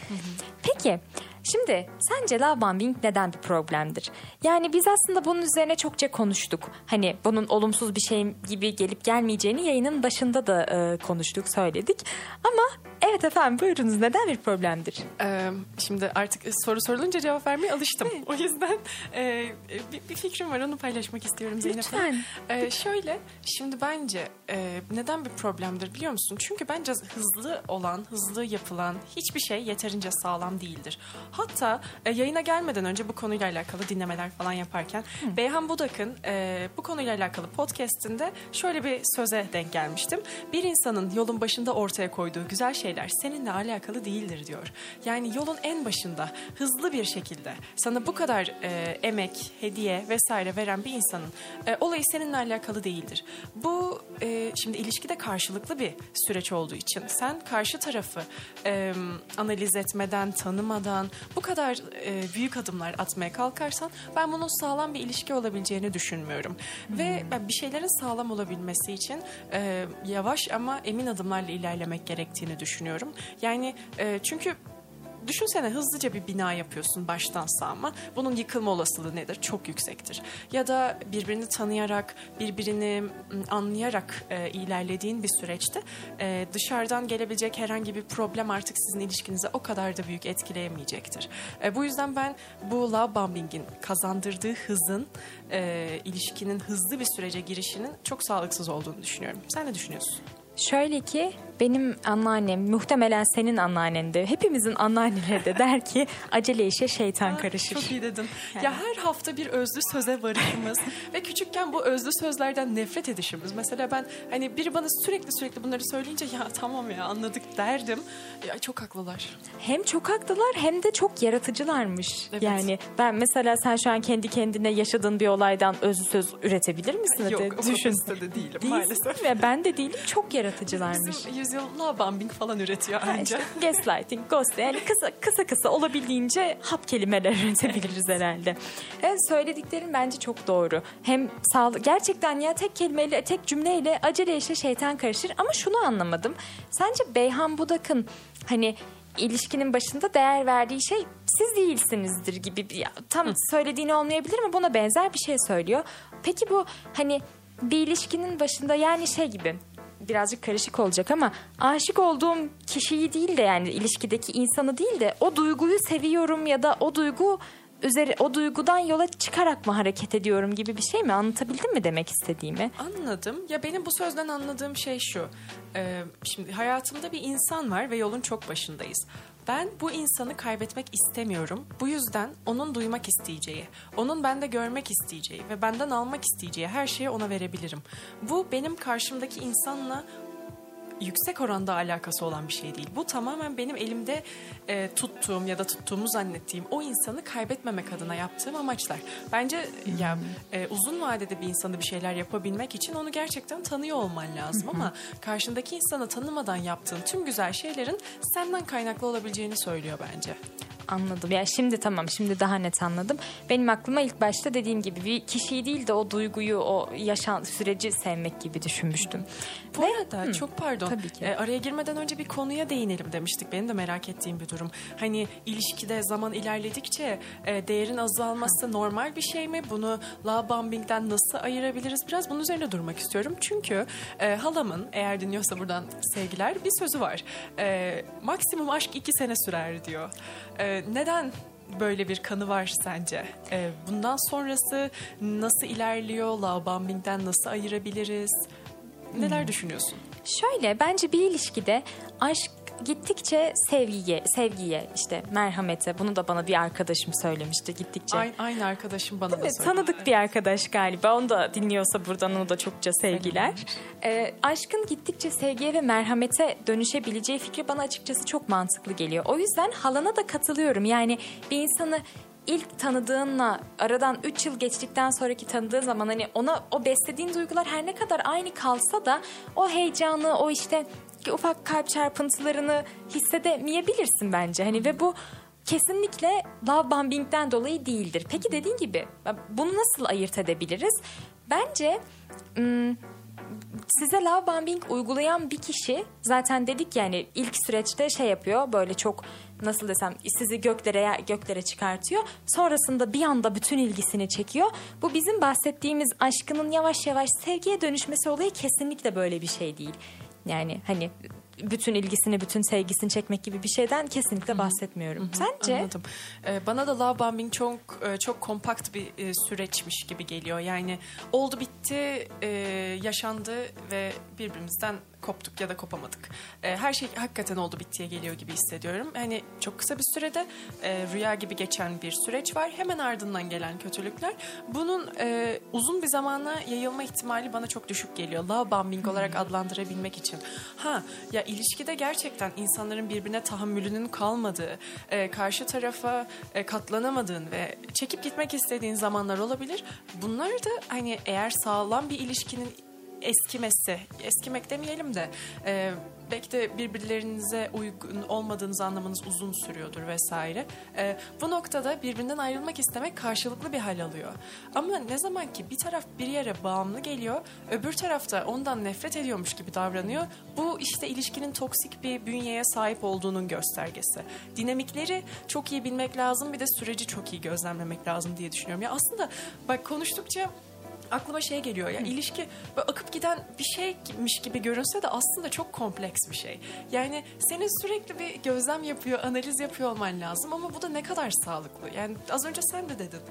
Peki Şimdi sence love bombing neden bir problemdir? Yani biz aslında bunun üzerine çokça konuştuk. Hani bunun olumsuz bir şey gibi gelip gelmeyeceğini yayının başında da e, konuştuk, söyledik. Ama evet efendim buyurunuz neden bir problemdir? Ee, şimdi artık soru sorulunca cevap vermeye alıştım. O yüzden e, bir, bir fikrim var onu paylaşmak istiyorum Zeynep Hanım. Lütfen. Ee, şöyle şimdi bence e, neden bir problemdir biliyor musun? Çünkü bence hızlı olan, hızlı yapılan hiçbir şey yeterince sağlam değildir. Hatta e, yayına gelmeden önce bu konuyla alakalı dinlemeler falan yaparken Beyhan Budak'ın e, bu konuyla alakalı podcast'inde şöyle bir söze denk gelmiştim. Bir insanın yolun başında ortaya koyduğu güzel şeyler şeyler seninle alakalı değildir diyor. Yani yolun en başında hızlı bir şekilde sana bu kadar e, emek, hediye vesaire veren bir insanın e, olayı seninle alakalı değildir. Bu e, şimdi ilişkide karşılıklı bir süreç olduğu için sen karşı tarafı e, analiz etmeden, tanımadan bu kadar e, büyük adımlar atmaya kalkarsan ben bunun sağlam bir ilişki olabileceğini düşünmüyorum. Ve ben bir şeylerin sağlam olabilmesi için e, yavaş ama emin adımlarla ilerlemek gerektiğini düşünüyorum. Yani e, çünkü Düşünsene hızlıca bir bina yapıyorsun baştan sağma. Bunun yıkılma olasılığı nedir? Çok yüksektir. Ya da birbirini tanıyarak, birbirini anlayarak e, ilerlediğin bir süreçte e, dışarıdan gelebilecek herhangi bir problem artık sizin ilişkinize o kadar da büyük etkileyemeyecektir. E, bu yüzden ben bu love bombing'in kazandırdığı hızın e, ilişkinin hızlı bir sürece girişinin çok sağlıksız olduğunu düşünüyorum. Sen ne düşünüyorsun? Şöyle ki benim anneannem muhtemelen senin anneannen de hepimizin anneanneleri de der ki acele işe şeytan karışır. Çok iyi dedin. Ya her hafta bir özlü söze varışımız ve küçükken bu özlü sözlerden nefret edişimiz. Mesela ben hani biri bana sürekli sürekli bunları söyleyince ya tamam ya anladık derdim. Ya çok haklılar. Hem çok haklılar hem de çok yaratıcılarmış. Evet. Yani ben mesela sen şu an kendi kendine yaşadığın bir olaydan özlü söz üretebilir misin? Yok o düşün. kapasitede değilim Değilsin maalesef. ve ben de değilim çok yaratıcılarmış. Bizim yüzyıl love bombing falan üretiyor anca. işte gaslighting, ghost yani kısa kısa kısa olabildiğince hap kelimeler üretebiliriz herhalde. Evet, söylediklerin bence çok doğru. Hem sağlık gerçekten ya tek kelimeyle tek cümleyle acele işe şeytan karışır ama şunu anlamadım. Sence Beyhan Budak'ın hani ilişkinin başında değer verdiği şey siz değilsinizdir gibi bir tam söylediğini olmayabilir mi buna benzer bir şey söylüyor. Peki bu hani bir ilişkinin başında yani şey gibi birazcık karışık olacak ama aşık olduğum kişiyi değil de yani ilişkideki insanı değil de o duyguyu seviyorum ya da o duygu üzeri o duygudan yola çıkarak mı hareket ediyorum gibi bir şey mi anlatabildim mi demek istediğimi? Anladım. Ya benim bu sözden anladığım şey şu. Ee, şimdi hayatımda bir insan var ve yolun çok başındayız. Ben bu insanı kaybetmek istemiyorum. Bu yüzden onun duymak isteyeceği, onun bende görmek isteyeceği ve benden almak isteyeceği her şeyi ona verebilirim. Bu benim karşımdaki insanla yüksek oranda alakası olan bir şey değil. Bu tamamen benim elimde e, tuttuğum ya da tuttuğumu zannettiğim o insanı kaybetmemek adına yaptığım amaçlar. Bence ya e, uzun vadede bir insanı bir şeyler yapabilmek için onu gerçekten tanıyor olman lazım ama karşındaki insanı tanımadan yaptığın tüm güzel şeylerin senden kaynaklı olabileceğini söylüyor bence. Anladım. Yani şimdi tamam şimdi daha net anladım. Benim aklıma ilk başta dediğim gibi bir kişiyi değil de o duyguyu, o yaşan süreci sevmek gibi düşünmüştüm. Bu Ve- arada Hı, çok pardon. tabii ki. E, araya girmeden önce bir konuya değinelim demiştik. Benim de merak ettiğim bir durum. Hani ilişkide zaman ilerledikçe e, değerin azalması normal bir şey mi? Bunu love bombing'den nasıl ayırabiliriz? Biraz bunun üzerine durmak istiyorum. Çünkü e, halamın eğer dinliyorsa buradan sevgiler bir sözü var. E, maksimum aşk iki sene sürer diyor. E, neden böyle bir kanı var sence? E, bundan sonrası nasıl ilerliyor? Love bombing'den nasıl ayırabiliriz? Neler düşünüyorsun? Şöyle bence bir ilişkide aşk gittikçe sevgiye, sevgiye işte merhamete bunu da bana bir arkadaşım söylemişti gittikçe. Aynı, aynı arkadaşım bana da Evet, söyledi. tanıdık bir arkadaş galiba. Onu da dinliyorsa buradan onu da çokça sevgiler. Ee, aşkın gittikçe sevgiye ve merhamete dönüşebileceği fikri bana açıkçası çok mantıklı geliyor. O yüzden halana da katılıyorum. Yani bir insanı ilk tanıdığınla aradan 3 yıl geçtikten sonraki tanıdığın zaman hani ona o beslediğin duygular her ne kadar aynı kalsa da o heyecanı o işte ufak kalp çarpıntılarını hissedemeyebilirsin bence. Hani ve bu kesinlikle love bombing'den dolayı değildir. Peki dediğin gibi bunu nasıl ayırt edebiliriz? Bence size love bombing uygulayan bir kişi zaten dedik yani ilk süreçte şey yapıyor böyle çok nasıl desem sizi göklere göklere çıkartıyor. Sonrasında bir anda bütün ilgisini çekiyor. Bu bizim bahsettiğimiz aşkının yavaş yavaş sevgiye dönüşmesi olayı kesinlikle böyle bir şey değil. Yani hani bütün ilgisini, bütün sevgisini çekmek gibi bir şeyden kesinlikle bahsetmiyorum. Sence? Anladım. Ee, bana da love bombing çok e, çok kompakt bir e, süreçmiş gibi geliyor. Yani oldu bitti, e, yaşandı ve birbirimizden koptuk ya da kopamadık. E, her şey hakikaten oldu bittiye geliyor gibi hissediyorum. Hani çok kısa bir sürede e, rüya gibi geçen bir süreç var. Hemen ardından gelen kötülükler. Bunun e, uzun bir zamana yayılma ihtimali bana çok düşük geliyor. Love bombing olarak adlandırabilmek için. Ha ya ilişkide gerçekten insanların birbirine tahammülünün kalmadığı, e, karşı tarafa e, katlanamadığın ve çekip gitmek istediğin zamanlar olabilir. Bunlar da hani eğer sağlam bir ilişkinin eskimesi, eskimek demeyelim de e, belki de birbirlerinize uygun olmadığınız anlamanız uzun sürüyordur vesaire. E, bu noktada birbirinden ayrılmak istemek karşılıklı bir hal alıyor. Ama ne zaman ki bir taraf bir yere bağımlı geliyor, öbür tarafta ondan nefret ediyormuş gibi davranıyor. Bu işte ilişkinin toksik bir bünyeye sahip olduğunun göstergesi. Dinamikleri çok iyi bilmek lazım, bir de süreci çok iyi gözlemlemek lazım diye düşünüyorum. Ya aslında bak konuştukça aklıma şey geliyor ya ilişki akıp giden bir şeymiş gibi görünse de aslında çok kompleks bir şey. Yani senin sürekli bir gözlem yapıyor, analiz yapıyor olman lazım ama bu da ne kadar sağlıklı. Yani az önce sen de dedin.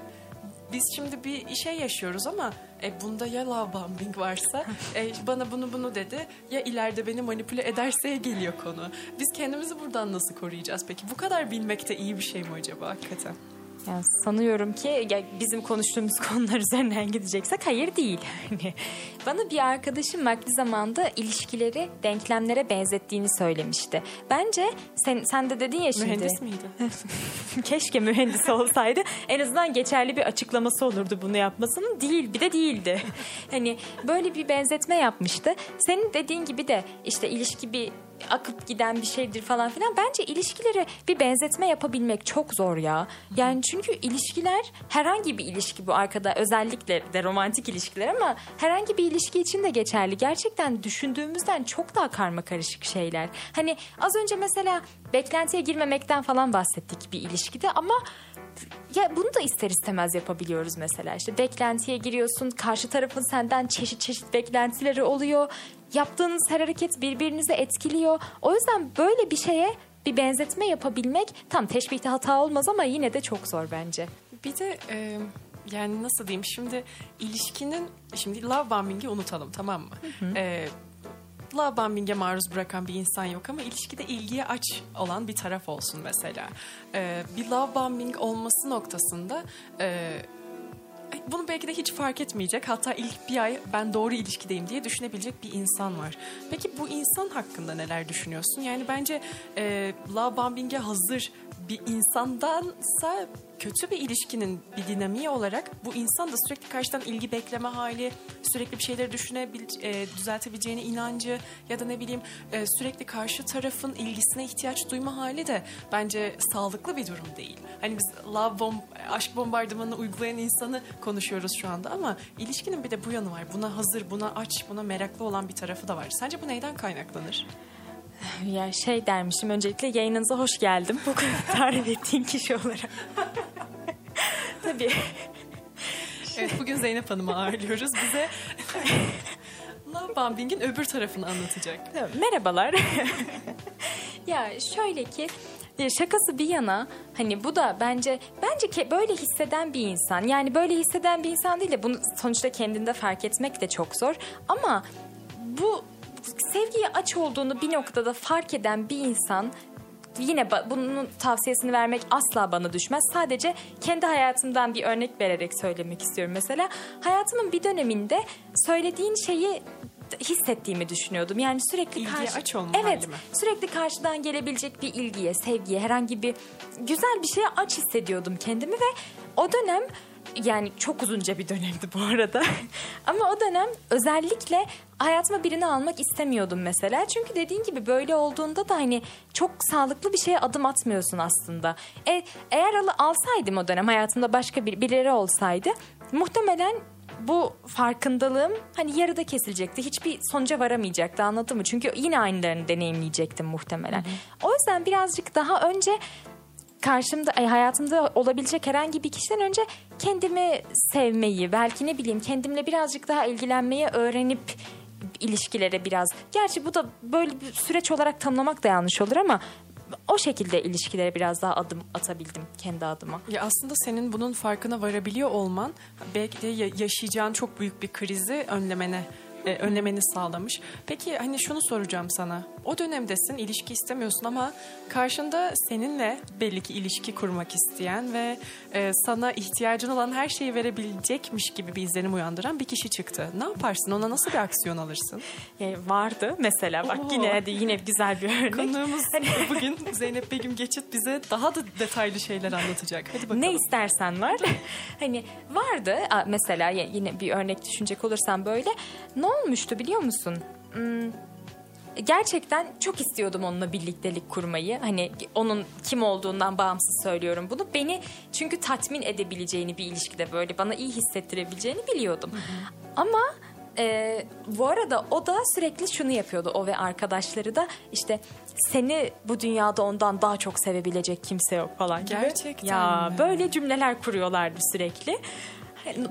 Biz şimdi bir şey yaşıyoruz ama e, bunda ya love bombing varsa e, bana bunu bunu dedi ya ileride beni manipüle ederse geliyor konu. Biz kendimizi buradan nasıl koruyacağız peki? Bu kadar bilmek de iyi bir şey mi acaba hakikaten? Yani sanıyorum ki ya bizim konuştuğumuz konular üzerinden gideceksek hayır değil. Bana bir arkadaşım vakti zamanda ilişkileri denklemlere benzettiğini söylemişti. Bence sen, sen de dedin ya şimdi. Mühendis miydi? Keşke mühendis olsaydı. En azından geçerli bir açıklaması olurdu bunu yapmasının. Değil bir de değildi. hani böyle bir benzetme yapmıştı. Senin dediğin gibi de işte ilişki bir akıp giden bir şeydir falan filan. Bence ilişkilere bir benzetme yapabilmek çok zor ya. Yani çünkü ilişkiler herhangi bir ilişki bu arkada özellikle de romantik ilişkiler ama herhangi bir ilişki için de geçerli. Gerçekten düşündüğümüzden çok daha karma karışık şeyler. Hani az önce mesela beklentiye girmemekten falan bahsettik bir ilişkide ama ya bunu da ister istemez yapabiliyoruz mesela. İşte beklentiye giriyorsun, karşı tarafın senden çeşit çeşit beklentileri oluyor. Yaptığınız her hareket birbirinizi etkiliyor. O yüzden böyle bir şeye bir benzetme yapabilmek tam teşbihte hata olmaz ama yine de çok zor bence. Bir de e, yani nasıl diyeyim şimdi ilişkinin şimdi love bombing'i unutalım tamam mı? E, love bombing'e maruz bırakan bir insan yok ama ilişkide ilgiye aç olan bir taraf olsun mesela. E, bir love bombing olması noktasında e, bunu belki de hiç fark etmeyecek. Hatta ilk bir ay ben doğru ilişkideyim diye düşünebilecek bir insan var. Peki bu insan hakkında neler düşünüyorsun? Yani bence e, love bombing'e hazır bir insandansa kötü bir ilişkinin bir dinamiği olarak bu insan da sürekli karşıdan ilgi bekleme hali, sürekli bir şeyleri düşünebil, e, düzeltebileceğine inancı ya da ne bileyim e, sürekli karşı tarafın ilgisine ihtiyaç duyma hali de bence sağlıklı bir durum değil. Hani biz love bomb, aşk bombardımanını uygulayan insanı konuşuyoruz şu anda ama ilişkinin bir de bu yanı var. Buna hazır, buna aç, buna meraklı olan bir tarafı da var. Sence bu neyden kaynaklanır? Ya şey dermişim öncelikle yayınınıza hoş geldim. Bu kadar tarif ettiğin kişi olarak. Tabii. Evet bugün Zeynep Hanım'ı ağırlıyoruz. Bize love bombing'in öbür tarafını anlatacak. Merhabalar. ya şöyle ki e, şakası bir yana hani bu da bence bence ke böyle hisseden bir insan yani böyle hisseden bir insan değil de bunu sonuçta kendinde fark etmek de çok zor ama bu sevgiye aç olduğunu bir noktada fark eden bir insan yine bunun tavsiyesini vermek asla bana düşmez. Sadece kendi hayatımdan bir örnek vererek söylemek istiyorum mesela. Hayatımın bir döneminde söylediğin şeyi hissettiğimi düşünüyordum. Yani sürekli İlgiye karşı aç olma Evet. mi? Sürekli karşıdan gelebilecek bir ilgiye, sevgiye, herhangi bir güzel bir şeye aç hissediyordum kendimi ve o dönem yani çok uzunca bir dönemdi bu arada. Ama o dönem özellikle hayatıma birini almak istemiyordum mesela. Çünkü dediğin gibi böyle olduğunda da hani çok sağlıklı bir şeye adım atmıyorsun aslında. E, eğer al- alsaydım o dönem hayatımda başka bir, birileri olsaydı muhtemelen bu farkındalığım hani yarıda kesilecekti. Hiçbir sonuca varamayacaktı anladın mı? Çünkü yine aynılarını deneyimleyecektim muhtemelen. O yüzden birazcık daha önce karşımda ay, hayatımda olabilecek herhangi bir kişiden önce kendimi sevmeyi belki ne bileyim kendimle birazcık daha ilgilenmeyi öğrenip ilişkilere biraz gerçi bu da böyle bir süreç olarak tanımlamak da yanlış olur ama o şekilde ilişkilere biraz daha adım atabildim kendi adıma. Ya aslında senin bunun farkına varabiliyor olman belki de ya- yaşayacağın çok büyük bir krizi önlemene e, önlemeni sağlamış. Peki hani şunu soracağım sana. O dönemdesin, ilişki istemiyorsun ama karşında seninle belli ki ilişki kurmak isteyen ve e, sana ihtiyacın olan her şeyi verebilecekmiş gibi bir izlenim uyandıran bir kişi çıktı. Ne yaparsın? Ona nasıl bir aksiyon alırsın? Yani vardı mesela bak Oo. yine hadi yine güzel bir örnek. Konuğumuz bugün Zeynep Begüm Geçit bize daha da detaylı şeyler anlatacak. Hadi bakalım. Ne istersen var. hani vardı mesela yine bir örnek düşünecek olursam böyle. Ne olmuştu biliyor musun? Hmm, gerçekten çok istiyordum onunla birliktelik kurmayı. Hani onun kim olduğundan bağımsız söylüyorum bunu. Beni çünkü tatmin edebileceğini bir ilişkide böyle bana iyi hissettirebileceğini biliyordum. Ama e, bu arada o da sürekli şunu yapıyordu o ve arkadaşları da işte seni bu dünyada ondan daha çok sevebilecek kimse yok falan gibi. Gerçekten Ya mi? böyle cümleler kuruyorlardı sürekli.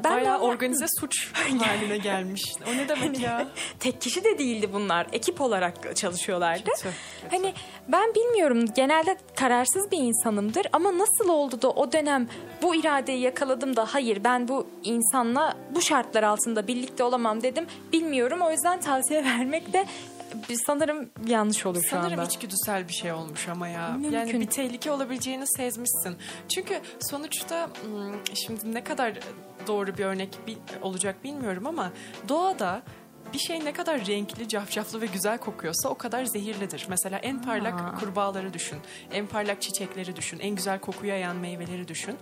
Ben Bayağı organize suç haline gelmiş. O ne demek ya? Tek kişi de değildi bunlar. Ekip olarak çalışıyorlardı. Kötü, kötü. Hani ben bilmiyorum genelde kararsız bir insanımdır ama nasıl oldu da o dönem bu iradeyi yakaladım da hayır ben bu insanla bu şartlar altında birlikte olamam dedim. Bilmiyorum o yüzden tavsiye vermek de sanırım yanlış olur şu Sanırım anda. içgüdüsel bir şey olmuş ama ya. Mümkün. Yani bir tehlike olabileceğini sezmişsin. Çünkü sonuçta hmm, şimdi ne kadar doğru bir örnek olacak bilmiyorum ama doğada bir şey ne kadar renkli, cafcaflı ve güzel kokuyorsa o kadar zehirlidir. Mesela en parlak Aa. kurbağaları düşün, en parlak çiçekleri düşün, en güzel kokuyu yayan meyveleri düşün.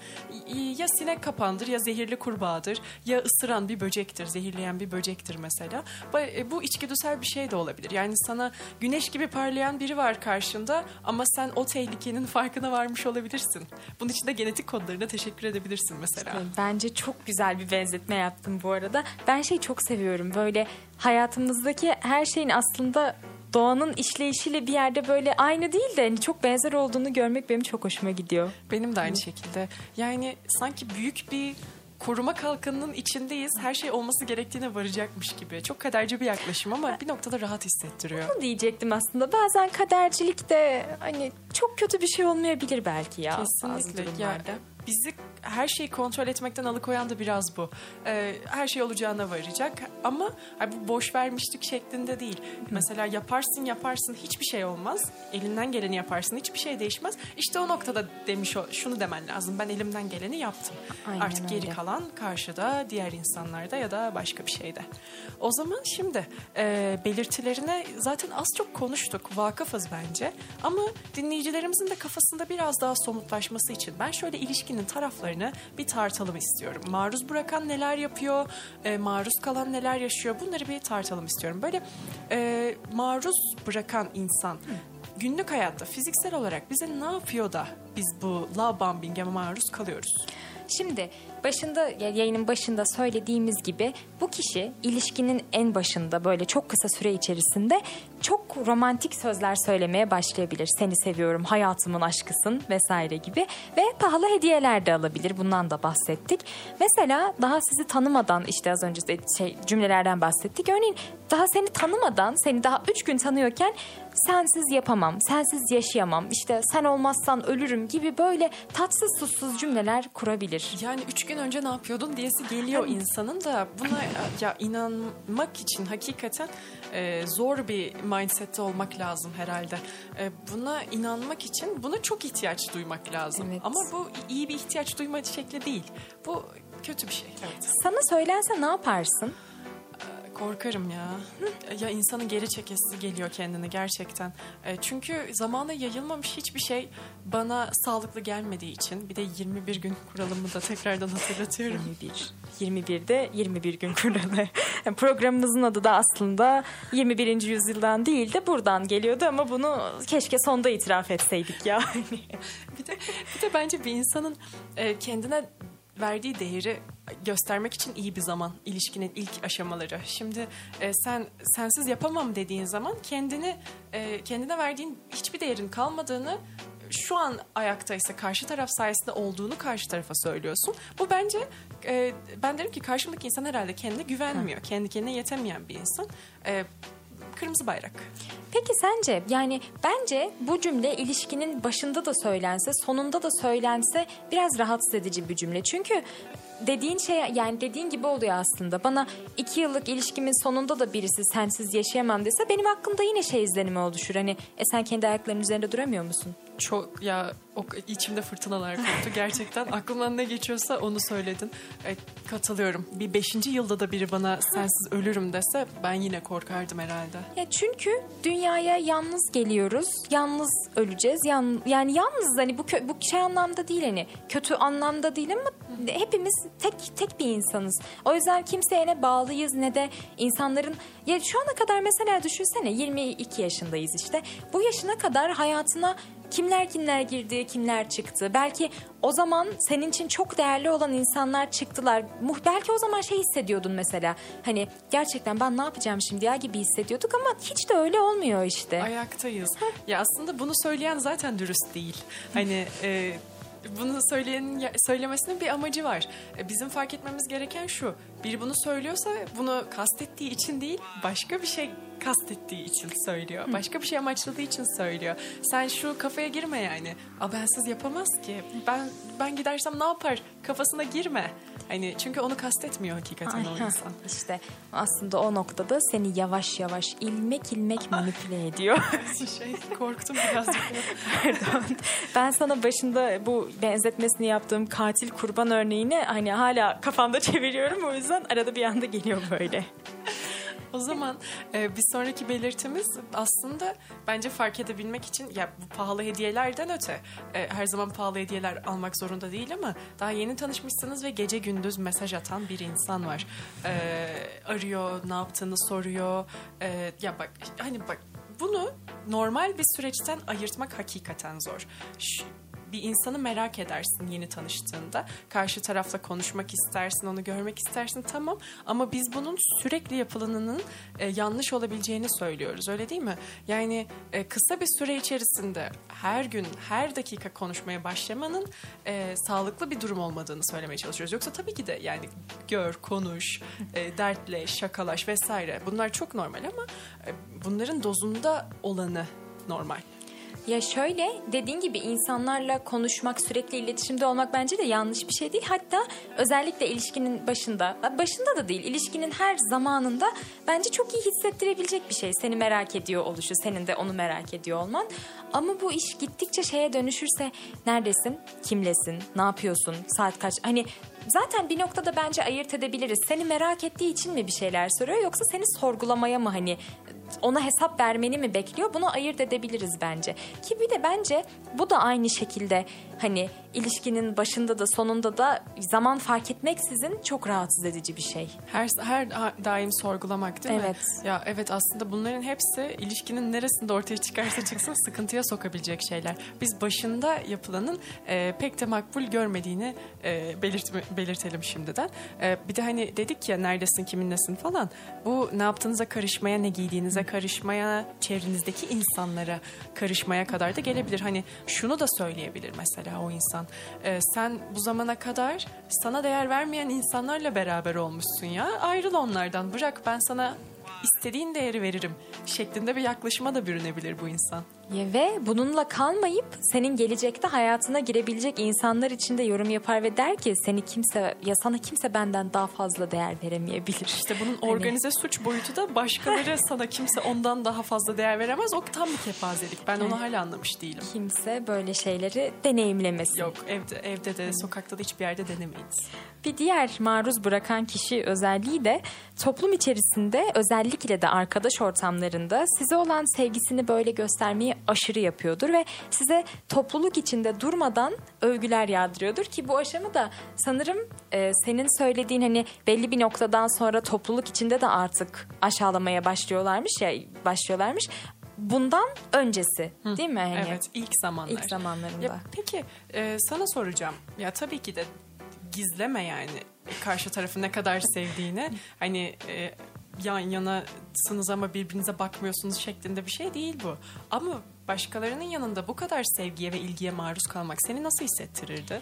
Ya sinek kapandır ya zehirli kurbağadır ya ısıran bir böcektir, zehirleyen bir böcektir mesela. Bu- e, Bu içgüdüsel bir şey de olabilir. Yani sana güneş gibi parlayan biri var karşında ama sen o tehlikenin farkına varmış olabilirsin. Bunun için de genetik kodlarına teşekkür edebilirsin mesela. Bence çok güzel bir benzetme yaptım bu arada. Ben şeyi çok seviyorum. Böyle hayatımızdaki her şeyin aslında doğanın işleyişiyle bir yerde böyle aynı değil de hani çok benzer olduğunu görmek benim çok hoşuma gidiyor. Benim de aynı şekilde. Yani sanki büyük bir koruma kalkanının içindeyiz. Her şey olması gerektiğine varacakmış gibi. Çok kaderci bir yaklaşım ama bir noktada rahat hissettiriyor. Bunu diyecektim aslında. Bazen kadercilik de hani çok kötü bir şey olmayabilir belki ya. Kesinlikle. Ya, durumlarda. Bizi her şeyi kontrol etmekten alıkoyan da biraz bu. Ee, her şey olacağına varacak ama ay, bu boş vermişlik şeklinde değil. Mesela yaparsın yaparsın hiçbir şey olmaz. Elinden geleni yaparsın hiçbir şey değişmez. İşte o noktada demiş o, şunu demen lazım. Ben elimden geleni yaptım. Aynen Artık geri öyle. kalan karşıda diğer insanlarda ya da başka bir şeyde. O zaman şimdi e, belirtilerine zaten az çok konuştuk. Vakıfız bence. Ama dinleyicilerimizin de kafasında biraz daha somutlaşması için ben şöyle ilişkinin taraflarını bir tartalım istiyorum. Maruz bırakan neler yapıyor, e, maruz kalan neler yaşıyor bunları bir tartalım istiyorum. Böyle e, maruz bırakan insan günlük hayatta fiziksel olarak bize ne yapıyor da biz bu love bombing'e maruz kalıyoruz? Şimdi başında ya yayının başında söylediğimiz gibi bu kişi ilişkinin en başında böyle çok kısa süre içerisinde çok romantik sözler söylemeye başlayabilir. Seni seviyorum, hayatımın aşkısın vesaire gibi ve pahalı hediyeler de alabilir. Bundan da bahsettik. Mesela daha sizi tanımadan işte az önce şey cümlelerden bahsettik. Örneğin daha seni tanımadan, seni daha üç gün tanıyorken sensiz yapamam, sensiz yaşayamam, işte sen olmazsan ölürüm gibi böyle tatsız susuz cümleler kurabilir. Yani üç gün önce ne yapıyordun diyesi geliyor insanın da buna ya inanmak için hakikaten e, zor bir mindsette olmak lazım herhalde. E, buna inanmak için buna çok ihtiyaç duymak lazım. Evet. Ama bu iyi bir ihtiyaç duyma şekli değil. Bu kötü bir şey. Evet. Sana söylense ne yaparsın? Korkarım ya. Ya insanın geri çekesi geliyor kendini gerçekten. E, çünkü zamana yayılmamış hiçbir şey bana sağlıklı gelmediği için bir de 21 gün kuralımı da tekrardan hatırlatıyorum. 21. 21'de 21 gün kuralı. Yani programımızın adı da aslında 21. yüzyıldan değil de buradan geliyordu ama bunu keşke sonda itiraf etseydik ya. Bir de, bir de bence bir insanın e, kendine verdiği değeri göstermek için iyi bir zaman ilişkinin ilk aşamaları. Şimdi e, sen sensiz yapamam dediğin zaman kendini e, kendine verdiğin hiçbir değerin kalmadığını şu an ayaktaysa karşı taraf sayesinde olduğunu karşı tarafa söylüyorsun. Bu bence e, ben derim ki karşımdaki insan herhalde kendine güvenmiyor. Kendi kendine yetemeyen bir insan. E, kırmızı bayrak. Peki sence yani bence bu cümle ilişkinin başında da söylense sonunda da söylense biraz rahatsız edici bir cümle. Çünkü dediğin şey yani dediğin gibi oluyor aslında. Bana iki yıllık ilişkimin sonunda da birisi sensiz yaşayamam dese benim hakkımda yine şey izlenimi oluşur. Hani e sen kendi ayaklarının üzerinde duramıyor musun? Çok ya o, içimde fırtınalar koptu gerçekten. Aklımdan ne geçiyorsa onu söyledin. E, katılıyorum. Bir beşinci yılda da biri bana sensiz ölürüm dese ben yine korkardım herhalde. Ya çünkü dünyaya yalnız geliyoruz, yalnız öleceğiz. Yan, yani yalnız hani bu bu şey anlamda değil hani kötü anlamda değil ama hepimiz tek tek bir insanız. O yüzden kimseye ne bağlıyız ne de insanların ya şu ana kadar mesela düşünsene 22 yaşındayız işte. Bu yaşına kadar hayatına kimler kimler girdi, kimler çıktı. Belki o zaman senin için çok değerli olan insanlar çıktılar. Belki o zaman şey hissediyordun mesela. Hani gerçekten ben ne yapacağım şimdi ya gibi hissediyorduk ama hiç de öyle olmuyor işte. Ayaktayız. Ya aslında bunu söyleyen zaten dürüst değil. Hani e, bunu söyleyenin söylemesinin bir amacı var. E, bizim fark etmemiz gereken şu. Biri bunu söylüyorsa bunu kastettiği için değil, başka bir şey kastettiği için söylüyor. Başka bir şey amaçladığı için söylüyor. Sen şu kafaya girme yani. A bensiz yapamaz ki. Ben ben gidersem ne yapar? Kafasına girme. Hani çünkü onu kastetmiyor hakikaten o Ay, heh, insan. İşte aslında o noktada seni yavaş yavaş ilmek ilmek manipüle ediyor. şey korktum birazcık. Pardon. Ben sana başında bu benzetmesini yaptığım katil kurban örneğini hani hala kafamda çeviriyorum o yüzden arada bir anda geliyor böyle. O zaman e, bir sonraki belirtimiz aslında bence fark edebilmek için ya bu pahalı hediyelerden öte e, her zaman pahalı hediyeler almak zorunda değil ama daha yeni tanışmışsınız ve gece gündüz mesaj atan bir insan var. E, arıyor, ne yaptığını soruyor. E, ya bak hani bak bunu normal bir süreçten ayırtmak hakikaten zor. Şu, bir insanı merak edersin yeni tanıştığında. Karşı tarafla konuşmak istersin, onu görmek istersin tamam. Ama biz bunun sürekli yapılanının e, yanlış olabileceğini söylüyoruz öyle değil mi? Yani e, kısa bir süre içerisinde her gün, her dakika konuşmaya başlamanın e, sağlıklı bir durum olmadığını söylemeye çalışıyoruz. Yoksa tabii ki de yani gör, konuş, e, dertle, şakalaş vesaire bunlar çok normal ama e, bunların dozunda olanı normal. Ya şöyle dediğin gibi insanlarla konuşmak, sürekli iletişimde olmak bence de yanlış bir şey değil. Hatta özellikle ilişkinin başında, başında da değil, ilişkinin her zamanında bence çok iyi hissettirebilecek bir şey. Seni merak ediyor oluşu, senin de onu merak ediyor olman. Ama bu iş gittikçe şeye dönüşürse neredesin, kimlesin, ne yapıyorsun, saat kaç? Hani zaten bir noktada bence ayırt edebiliriz. Seni merak ettiği için mi bir şeyler soruyor yoksa seni sorgulamaya mı hani ona hesap vermeni mi bekliyor? Bunu ayırt edebiliriz bence. Ki bir de bence bu da aynı şekilde hani ilişkinin başında da sonunda da zaman fark etmeksizin çok rahatsız edici bir şey. Her her daim sorgulamak değil mi? Evet. Ya evet aslında bunların hepsi ilişkinin neresinde ortaya çıkarsa çıksın sıkıntıya sokabilecek şeyler. Biz başında yapılanın e, pek de makbul görmediğini e, belirtme, belirtelim şimdiden. E, bir de hani dedik ya neredesin kiminlesin falan. Bu ne yaptığınıza karışmaya, ne giydiğinize karışmaya, çevrenizdeki insanlara karışmaya kadar da gelebilir. Hani şunu da söyleyebilir mesela o insan. E, sen bu zamana kadar sana değer vermeyen insanlarla beraber olmuşsun ya. Ayrıl onlardan. Bırak ben sana istediğin değeri veririm şeklinde bir yaklaşıma da bürünebilir bu insan. Ve bununla kalmayıp senin gelecekte hayatına girebilecek insanlar için de yorum yapar ve der ki seni kimse ya sana kimse benden daha fazla değer veremeyebilir. İşte bunun Hani- organize suç boyutu da başkaları sana kimse ondan daha fazla değer veremez. O tam bir kepazelik. Ben onu hala anlamış değilim. Kimse böyle şeyleri deneyimlemesin. Yok evde evde de sokakta da hiçbir yerde denemeyiniz. Bir diğer maruz bırakan kişi özelliği de toplum içerisinde özellikle de arkadaş ortamlarında size olan sevgisini böyle göstermeyi aşırı yapıyordur ve size topluluk içinde durmadan övgüler yağdırıyordur ki bu aşamı da sanırım e, senin söylediğin hani belli bir noktadan sonra topluluk içinde de artık aşağılamaya başlıyorlarmış ya başlıyorlarmış. Bundan öncesi değil mi? Hani Evet ilk zamanlar. ilk zamanlarında. Ya peki e, sana soracağım. Ya tabii ki de gizleme yani karşı tarafı ne kadar sevdiğini. Hani e, yan yanasınız ama birbirinize bakmıyorsunuz şeklinde bir şey değil bu. Ama başkalarının yanında bu kadar sevgiye ve ilgiye maruz kalmak seni nasıl hissettirirdi?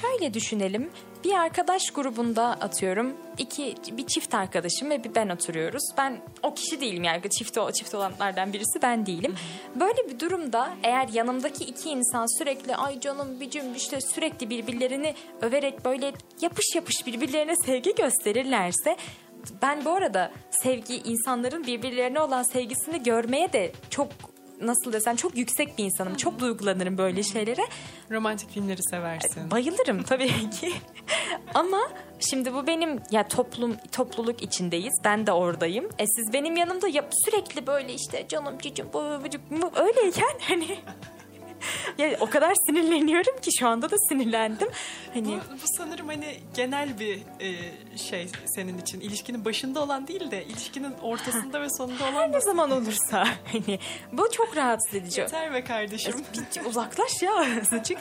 Şöyle düşünelim. Bir arkadaş grubunda atıyorum. iki bir çift arkadaşım ve bir ben oturuyoruz. Ben o kişi değilim yani çift o çift olanlardan birisi ben değilim. Böyle bir durumda eğer yanımdaki iki insan sürekli ay canım bicim işte sürekli birbirlerini överek böyle yapış yapış birbirlerine sevgi gösterirlerse ben bu arada sevgi insanların birbirlerine olan sevgisini görmeye de çok nasıl desem çok yüksek bir insanım. Çok duygulanırım böyle şeylere. Romantik filmleri seversin. Bayılırım tabii ki. Ama şimdi bu benim ya toplum topluluk içindeyiz. Ben de oradayım. E siz benim yanımda yap, sürekli böyle işte canım cicim bu öyleyken hani ya o kadar sinirleniyorum ki şu anda da sinirlendim. Hani Bu, bu sanırım hani genel bir e, şey senin için. İlişkinin başında olan değil de ilişkinin ortasında ve sonunda olan ne zaman olursa hani bu çok rahatsız edici. yeter be kardeşim. Bir uzaklaş ya azıcık.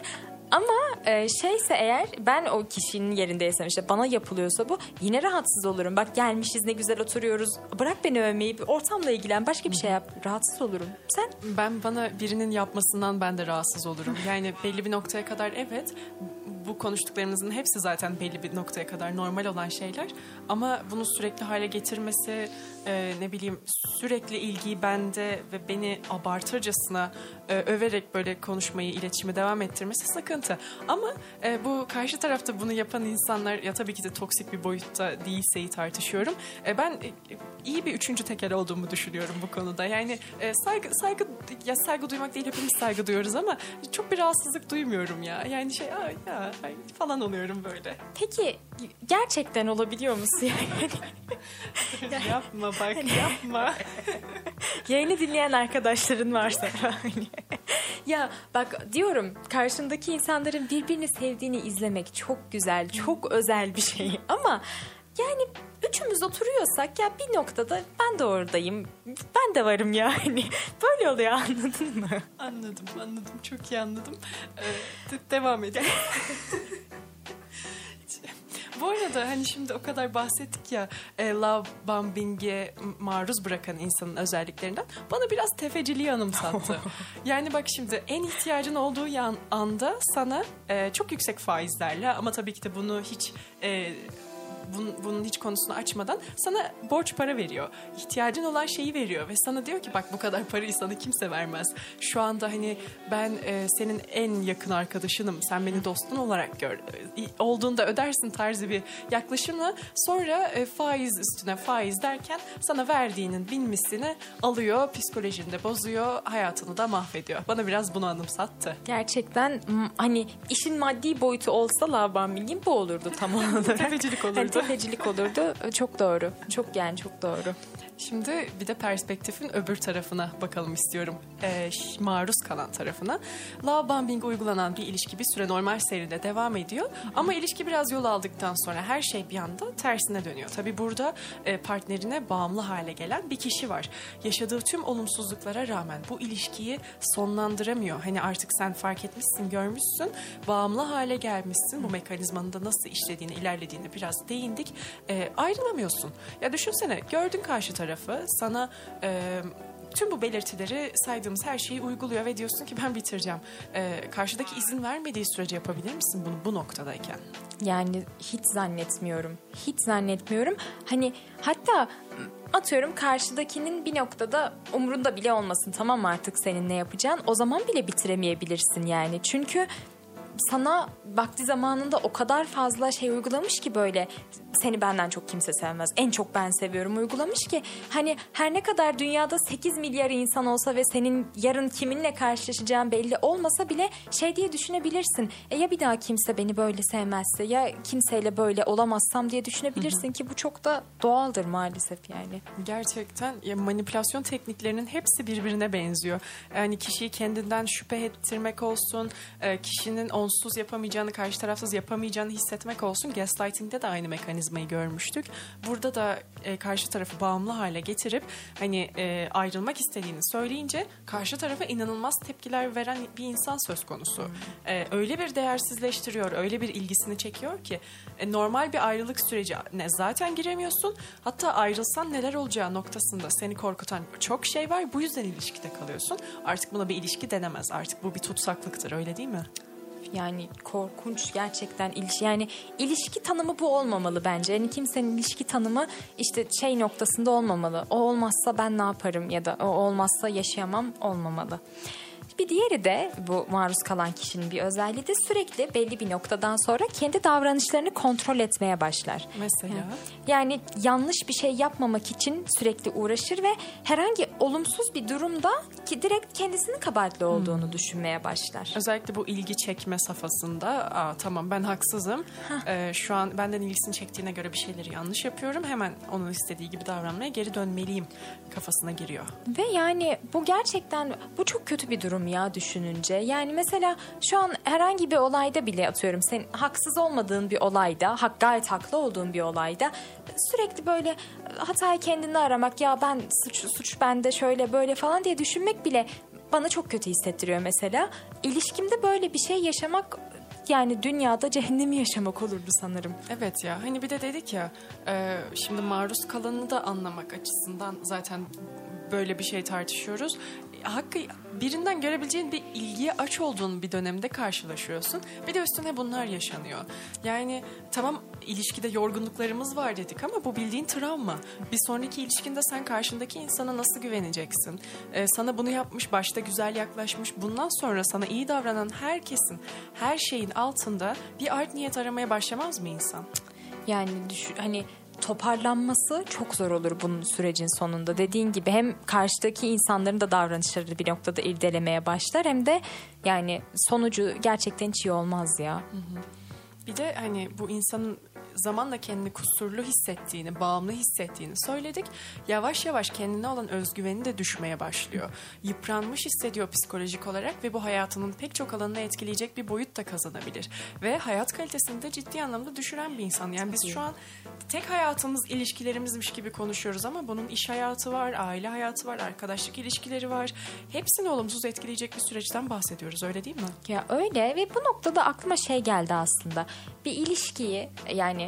Ama e, şeyse eğer ben o kişinin yerindeysem işte bana yapılıyorsa bu yine rahatsız olurum. Bak gelmişiz ne güzel oturuyoruz. Bırak beni övmeyi ortamla ilgilen başka bir şey yap. Rahatsız olurum. Sen? Ben bana birinin yapmasından ben de rahatsız olurum. Yani belli bir noktaya kadar evet bu konuştuklarımızın hepsi zaten belli bir noktaya kadar normal olan şeyler. Ama bunu sürekli hale getirmesi e, ne bileyim sürekli ilgiyi bende ve beni abartırcasına e, överek böyle konuşmayı, iletişimi devam ettirmesi sıkıntı. Ama e, bu karşı tarafta bunu yapan insanlar ya tabii ki de toksik bir boyutta değilseyi tartışıyorum. E, ben e, iyi bir üçüncü teker olduğumu düşünüyorum bu konuda. Yani e, saygı saygı ya saygı duymak değil hepimiz saygı duyuyoruz ama çok bir rahatsızlık duymuyorum ya. Yani şey ya ay falan oluyorum böyle. Peki gerçekten olabiliyor musun? Yani yapma bak yapma. yayını dinleyen arkadaşların varsa. hani. ya bak diyorum karşındaki insanların birbirini sevdiğini izlemek çok güzel, çok özel bir şey. Ama yani üçümüz oturuyorsak ya bir noktada ben de oradayım. Ben de varım yani. Böyle oluyor anladın mı? Anladım anladım çok iyi anladım. Ee, de- devam edelim. Bu arada hani şimdi o kadar bahsettik ya e, love bombing'e maruz bırakan insanın özelliklerinden bana biraz tefeciliği anımsattı. yani bak şimdi en ihtiyacın olduğu yan, anda sana e, çok yüksek faizlerle ama tabii ki de bunu hiç e, bunun, bunun hiç konusunu açmadan sana borç para veriyor. İhtiyacın olan şeyi veriyor ve sana diyor ki bak bu kadar parayı sana kimse vermez. Şu anda hani ben e, senin en yakın arkadaşınım. Sen beni dostun olarak gör. E, Olduğunda ödersin tarzı bir yaklaşımla sonra e, faiz üstüne faiz derken sana verdiğinin bin misini alıyor, psikolojini de bozuyor, hayatını da mahvediyor. Bana biraz bunu anımsattı. Gerçekten hani işin maddi boyutu olsa Laban Bilgin bu olurdu tam olarak. Tefecilik olurdu. Hani tefecilik olurdu. Çok doğru. Çok yani çok doğru. Şimdi bir de perspektifin öbür tarafına bakalım istiyorum. Ş- maruz kalan tarafına. Love bombing uygulanan bir ilişki bir süre normal seyrinde devam ediyor. Ama ilişki biraz yol aldıktan sonra her şey bir anda tersine dönüyor. Tabii burada e, partnerine bağımlı hale gelen bir kişi var. Yaşadığı tüm olumsuzluklara rağmen bu ilişkiyi sonlandıramıyor. Hani artık sen fark etmişsin, görmüşsün. Bağımlı hale gelmişsin. Bu mekanizmanın da nasıl işlediğini, ilerlediğini biraz değindik. E, ayrılamıyorsun. Ya düşünsene gördün karşı tarafı sana... E, tüm bu belirtileri saydığımız her şeyi uyguluyor ve diyorsun ki ben bitireceğim. Ee, karşıdaki izin vermediği sürece yapabilir misin bunu bu noktadayken? Yani hiç zannetmiyorum. Hiç zannetmiyorum. Hani hatta atıyorum karşıdakinin bir noktada umurunda bile olmasın tamam mı artık senin ne yapacağın. O zaman bile bitiremeyebilirsin yani. Çünkü sana vakti zamanında o kadar fazla şey uygulamış ki böyle seni benden çok kimse sevmez. En çok ben seviyorum uygulamış ki hani her ne kadar dünyada 8 milyar insan olsa ve senin yarın kiminle karşılaşacağın belli olmasa bile şey diye düşünebilirsin. E ya bir daha kimse beni böyle sevmezse ya kimseyle böyle olamazsam diye düşünebilirsin ki bu çok da doğaldır maalesef yani. Gerçekten ya manipülasyon tekniklerinin hepsi birbirine benziyor. Yani kişiyi kendinden şüphe ettirmek olsun, e, kişinin onsuz yapamayacağını, karşı tarafsız yapamayacağını hissetmek olsun. Gaslighting'de de aynı mekanizmayı görmüştük. Burada da e, karşı tarafı bağımlı hale getirip hani e, ayrılmak istediğini söyleyince karşı tarafa inanılmaz tepkiler veren bir insan söz konusu. E, öyle bir değersizleştiriyor, öyle bir ilgisini çekiyor ki e, normal bir ayrılık süreci ne zaten giremiyorsun. Hatta ayrılsan neler olacağı noktasında seni korkutan çok şey var. Bu yüzden ilişkide kalıyorsun. Artık buna bir ilişki denemez. Artık bu bir tutsaklıktır öyle değil mi? Yani korkunç gerçekten ilişki yani ilişki tanımı bu olmamalı bence. Yani kimsenin ilişki tanımı işte şey noktasında olmamalı. O olmazsa ben ne yaparım ya da o olmazsa yaşayamam olmamalı. Bir diğeri de bu maruz kalan kişinin bir özelliği de sürekli belli bir noktadan sonra kendi davranışlarını kontrol etmeye başlar. Mesela Yani yanlış bir şey yapmamak için sürekli uğraşır ve herhangi olumsuz bir durumda ki direkt kendisinin kabahatli olduğunu düşünmeye başlar. özellikle bu ilgi çekme safhasında Aa, tamam ben haksızım. Ee, şu an benden ilgisini çektiğine göre bir şeyleri yanlış yapıyorum. Hemen onun istediği gibi davranmaya geri dönmeliyim kafasına giriyor. Ve yani bu gerçekten bu çok kötü bir durum ya düşününce. Yani mesela şu an herhangi bir olayda bile atıyorum sen haksız olmadığın bir olayda, hak gayet haklı olduğun bir olayda sürekli böyle hatayı kendinde aramak ya ben suç suç bende şöyle böyle falan diye düşünmek bile bana çok kötü hissettiriyor mesela. İlişkimde böyle bir şey yaşamak yani dünyada cehennemi yaşamak olurdu sanırım. Evet ya hani bir de dedik ya e, şimdi maruz kalanını da anlamak açısından zaten böyle bir şey tartışıyoruz. Hakkı birinden görebileceğin bir ilgiye aç olduğun bir dönemde karşılaşıyorsun. Bir de üstüne bunlar yaşanıyor. Yani tamam ilişkide yorgunluklarımız var dedik ama bu bildiğin travma. Bir sonraki ilişkinde sen karşındaki insana nasıl güveneceksin? E, sana bunu yapmış, başta güzel yaklaşmış. Bundan sonra sana iyi davranan herkesin, her şeyin altında bir art niyet aramaya başlamaz mı insan? Yani düşün, hani toparlanması çok zor olur bunun sürecin sonunda. Dediğin gibi hem karşıdaki insanların da davranışları bir noktada irdelemeye başlar hem de yani sonucu gerçekten hiç iyi olmaz ya. Bir de hani bu insanın zamanla kendini kusurlu hissettiğini, bağımlı hissettiğini söyledik. Yavaş yavaş kendine olan özgüveni de düşmeye başlıyor. Yıpranmış hissediyor psikolojik olarak ve bu hayatının pek çok alanını etkileyecek bir boyut da kazanabilir. Ve hayat kalitesini de ciddi anlamda düşüren bir insan. Yani biz şu an tek hayatımız ilişkilerimizmiş gibi konuşuyoruz ama bunun iş hayatı var, aile hayatı var, arkadaşlık ilişkileri var. Hepsini olumsuz etkileyecek bir süreçten bahsediyoruz öyle değil mi? Ya öyle ve bu noktada aklıma şey geldi aslında. Bir ilişkiyi yani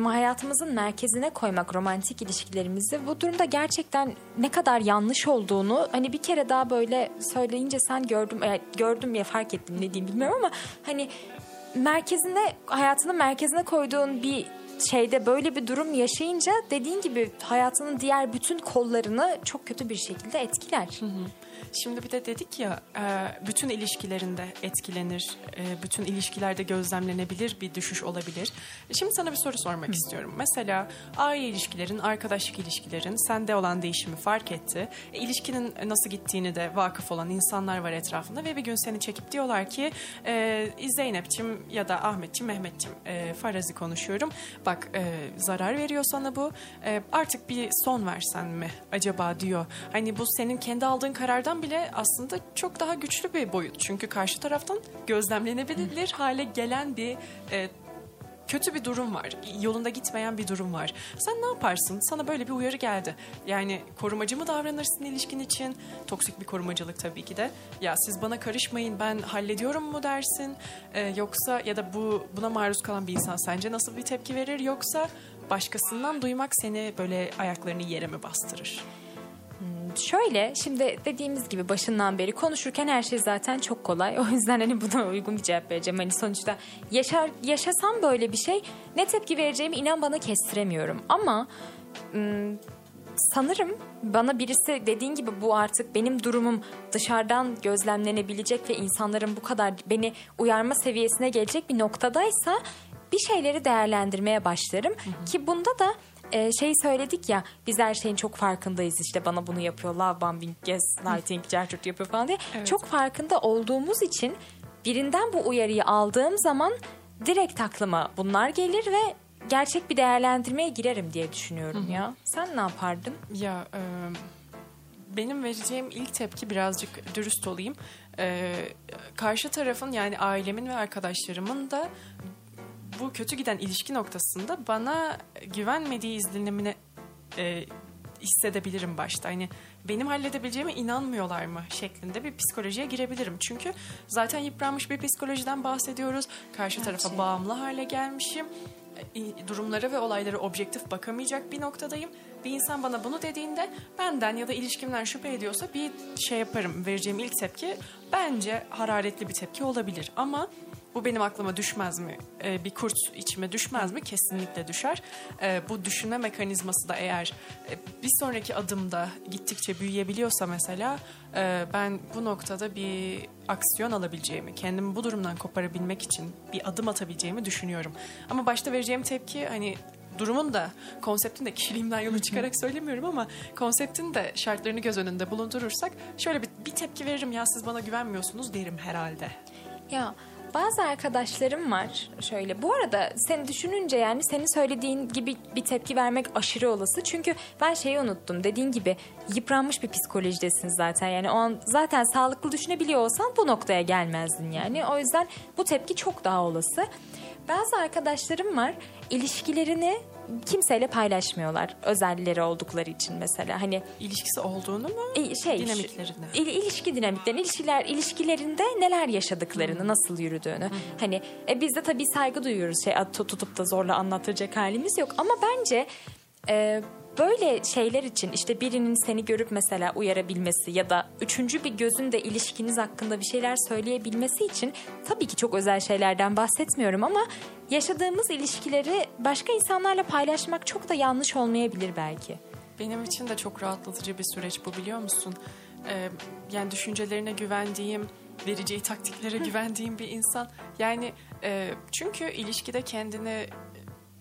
hayatımızın merkezine koymak romantik ilişkilerimizi bu durumda gerçekten ne kadar yanlış olduğunu hani bir kere daha böyle söyleyince sen gördüm e, gördüm ya fark ettim ne diyeyim bilmiyorum ama hani merkezine hayatının merkezine koyduğun bir şeyde böyle bir durum yaşayınca dediğin gibi hayatının diğer bütün kollarını çok kötü bir şekilde etkiler. Şimdi bir de dedik ya e, bütün ilişkilerinde etkilenir, e, bütün ilişkilerde gözlemlenebilir bir düşüş olabilir. Şimdi sana bir soru sormak istiyorum. Mesela aile ilişkilerin, arkadaşlık ilişkilerin sende olan değişimi fark etti. E, ilişkinin nasıl gittiğini de vakıf olan insanlar var etrafında ve bir gün seni çekip diyorlar ki e, Zeynep'ciğim ya da Ahmet'ciğim, Mehmet'ciğim e, farazi konuşuyorum. Bak e, zarar veriyor sana bu. E, artık bir son versen mi acaba diyor. Hani bu senin kendi aldığın karardan bile aslında çok daha güçlü bir boyut. Çünkü karşı taraftan gözlemlenebilir hale gelen bir e, kötü bir durum var. Yolunda gitmeyen bir durum var. Sen ne yaparsın? Sana böyle bir uyarı geldi. Yani korumacı mı davranırsın ilişkin için? Toksik bir korumacılık tabii ki de. Ya siz bana karışmayın ben hallediyorum mu dersin? Ee, yoksa ya da bu buna maruz kalan bir insan sence nasıl bir tepki verir? Yoksa başkasından duymak seni böyle ayaklarını yere mi bastırır? Şöyle şimdi dediğimiz gibi başından beri konuşurken her şey zaten çok kolay. O yüzden hani buna uygun bir cevap vereceğim. Hani sonuçta yaşar yaşasam böyle bir şey ne tepki vereceğimi inan bana kestiremiyorum. Ama ım, sanırım bana birisi dediğin gibi bu artık benim durumum dışarıdan gözlemlenebilecek ve insanların bu kadar beni uyarma seviyesine gelecek bir noktadaysa bir şeyleri değerlendirmeye başlarım. Ki bunda da e, şey söyledik ya biz her şeyin çok farkındayız. İşte bana bunu yapıyor love bombing gaslighting cercut yapıyor falan diye. Çok farkında olduğumuz için birinden bu uyarıyı aldığım zaman direkt aklıma bunlar gelir ve gerçek bir değerlendirmeye girerim diye düşünüyorum ya. Sen ne yapardın? Ya e, benim vereceğim ilk tepki birazcık dürüst olayım. Ee, karşı tarafın yani ailemin ve arkadaşlarımın da bu kötü giden ilişki noktasında bana güvenmediği izlenimini e, hissedebilirim başta. Hani benim halledebileceğime inanmıyorlar mı şeklinde bir psikolojiye girebilirim. Çünkü zaten yıpranmış bir psikolojiden bahsediyoruz. Karşı tarafa Gerçi. bağımlı hale gelmişim. E, Durumlara ve olaylara objektif bakamayacak bir noktadayım. Bir insan bana bunu dediğinde benden ya da ilişkimden şüphe ediyorsa bir şey yaparım. Vereceğim ilk tepki bence hararetli bir tepki olabilir. Ama bu benim aklıma düşmez mi? Ee, bir kurt içime düşmez mi? Kesinlikle düşer. Ee, bu düşünme mekanizması da eğer e, bir sonraki adımda gittikçe büyüyebiliyorsa mesela e, ben bu noktada bir aksiyon alabileceğimi, kendimi bu durumdan koparabilmek için bir adım atabileceğimi düşünüyorum. Ama başta vereceğim tepki hani durumun da konseptin de kişiliğimden yola çıkarak söylemiyorum ama konseptin de şartlarını göz önünde bulundurursak şöyle bir, bir tepki veririm ya siz bana güvenmiyorsunuz derim herhalde. Ya bazı arkadaşlarım var şöyle. Bu arada seni düşününce yani senin söylediğin gibi bir tepki vermek aşırı olası. Çünkü ben şeyi unuttum. Dediğin gibi yıpranmış bir psikolojidesin zaten. Yani o an zaten sağlıklı düşünebiliyor olsan bu noktaya gelmezdin yani. O yüzden bu tepki çok daha olası. Bazı arkadaşlarım var ilişkilerini kimseyle paylaşmıyorlar. Özelleri oldukları için mesela. Hani İlişkisi olduğunu mu? e, şey dinamiklerini. il- ilişki dinamiklerini, ilişkiler ilişkilerinde neler yaşadıklarını, nasıl yürüdüğünü. Hani e, biz de tabii saygı duyuyoruz. Şey tutup da zorla anlatacak halimiz yok ama bence e, böyle şeyler için işte birinin seni görüp mesela uyarabilmesi ya da üçüncü bir gözün de ilişkiniz hakkında bir şeyler söyleyebilmesi için tabii ki çok özel şeylerden bahsetmiyorum ama yaşadığımız ilişkileri başka insanlarla paylaşmak çok da yanlış olmayabilir belki. Benim için de çok rahatlatıcı bir süreç bu biliyor musun? Ee, yani düşüncelerine güvendiğim, vereceği taktiklere güvendiğim bir insan. Yani e, çünkü ilişkide kendini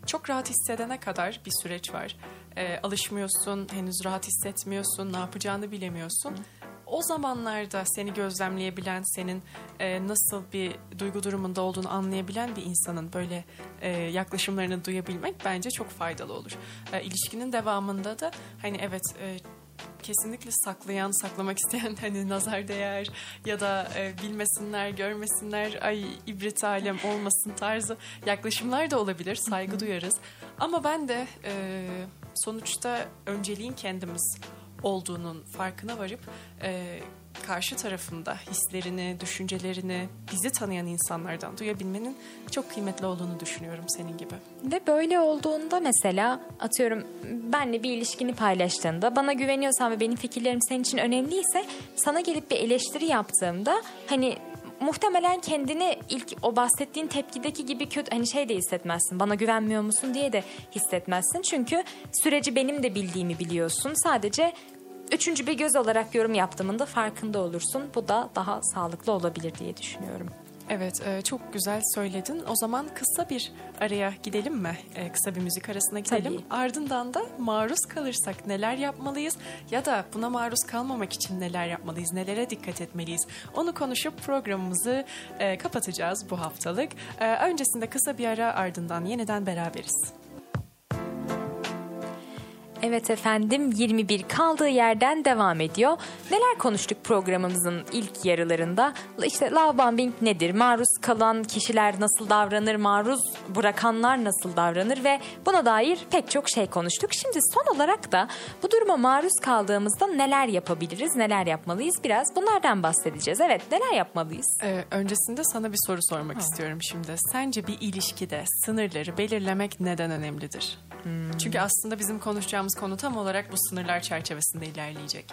çok rahat hissedene kadar bir süreç var. Ee, alışmıyorsun, henüz rahat hissetmiyorsun, ne yapacağını bilemiyorsun. O zamanlarda seni gözlemleyebilen, senin e, nasıl bir duygu durumunda olduğunu anlayabilen bir insanın böyle e, yaklaşımlarını duyabilmek bence çok faydalı olur. E, ilişkinin devamında da hani evet e, kesinlikle saklayan, saklamak isteyen hani nazar değer ya da e, bilmesinler, görmesinler, ay ibret alem olmasın tarzı yaklaşımlar da olabilir. Saygı duyarız. Ama ben de e, sonuçta önceliğin kendimiz olduğunun farkına varıp e, karşı tarafında hislerini, düşüncelerini bizi tanıyan insanlardan duyabilmenin çok kıymetli olduğunu düşünüyorum senin gibi. Ve böyle olduğunda mesela atıyorum benle bir ilişkini paylaştığında bana güveniyorsan ve benim fikirlerim senin için önemliyse sana gelip bir eleştiri yaptığımda hani muhtemelen kendini ilk o bahsettiğin tepkideki gibi kötü hani şey de hissetmezsin. Bana güvenmiyor musun diye de hissetmezsin. Çünkü süreci benim de bildiğimi biliyorsun. Sadece üçüncü bir göz olarak yorum yaptığımın da farkında olursun. Bu da daha sağlıklı olabilir diye düşünüyorum. Evet, e, çok güzel söyledin. O zaman kısa bir araya gidelim mi? E, kısa bir müzik arasına gidelim. Tabii. Ardından da maruz kalırsak neler yapmalıyız ya da buna maruz kalmamak için neler yapmalıyız, nelere dikkat etmeliyiz? Onu konuşup programımızı e, kapatacağız bu haftalık. Öncesinde kısa bir ara ardından yeniden beraberiz. Evet efendim 21 kaldığı yerden devam ediyor. Neler konuştuk programımızın ilk yarılarında? İşte love bombing nedir? Maruz kalan kişiler nasıl davranır? Maruz bırakanlar nasıl davranır? Ve buna dair pek çok şey konuştuk. Şimdi son olarak da bu duruma maruz kaldığımızda neler yapabiliriz? Neler yapmalıyız? Biraz bunlardan bahsedeceğiz. Evet neler yapmalıyız? Ee, öncesinde sana bir soru sormak istiyorum şimdi. Sence bir ilişkide sınırları belirlemek neden önemlidir? Çünkü aslında bizim konuşacağımız konu tam olarak bu sınırlar çerçevesinde ilerleyecek.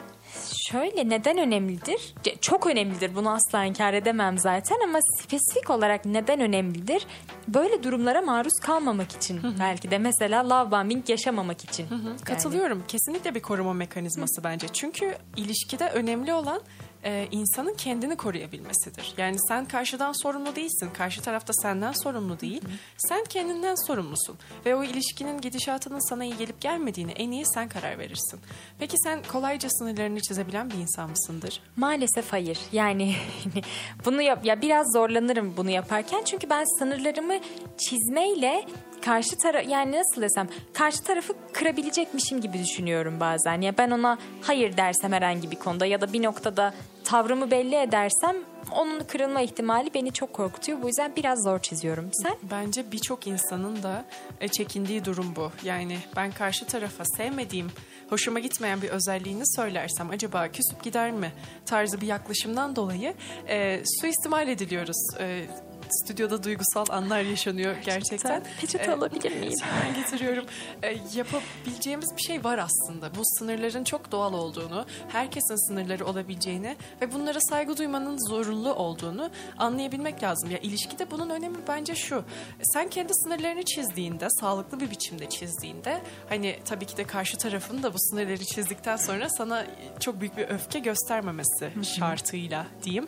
Şöyle neden önemlidir? Çok önemlidir bunu asla inkar edemem zaten ama spesifik olarak neden önemlidir? Böyle durumlara maruz kalmamak için belki de mesela love bombing yaşamamak için. Yani. Katılıyorum. Kesinlikle bir koruma mekanizması bence. Çünkü ilişkide önemli olan e, insanın kendini koruyabilmesidir. Yani sen karşıdan sorumlu değilsin. Karşı tarafta senden sorumlu değil. Sen kendinden sorumlusun. Ve o ilişkinin gidişatının sana iyi gelip gelmediğini en iyi sen karar verirsin. Peki sen kolayca sınırlarını çizebilen bir insan mısındır? Maalesef hayır. Yani bunu yap ya biraz zorlanırım bunu yaparken çünkü ben sınırlarımı çizmeyle karşı taraf yani nasıl desem karşı tarafı kırabilecekmişim gibi düşünüyorum bazen. Ya ben ona hayır dersem herhangi bir konuda ya da bir noktada tavrımı belli edersem onun kırılma ihtimali beni çok korkutuyor. Bu yüzden biraz zor çiziyorum. Sen? Bence birçok insanın da e, çekindiği durum bu. Yani ben karşı tarafa sevmediğim, hoşuma gitmeyen bir özelliğini söylersem acaba küsüp gider mi tarzı bir yaklaşımdan dolayı e, suistimal ediliyoruz. E, stüdyoda duygusal anlar yaşanıyor gerçekten. Peçete E, alabilir miyim? Hemen getiriyorum. E, yapabileceğimiz bir şey var aslında. Bu sınırların çok doğal olduğunu, herkesin sınırları olabileceğini ve bunlara saygı duymanın zorunlu olduğunu anlayabilmek lazım. Ya ilişkide bunun önemi bence şu. Sen kendi sınırlarını çizdiğinde, sağlıklı bir biçimde çizdiğinde hani tabii ki de karşı tarafın da bu sınırları çizdikten sonra sana çok büyük bir öfke göstermemesi şartıyla diyeyim.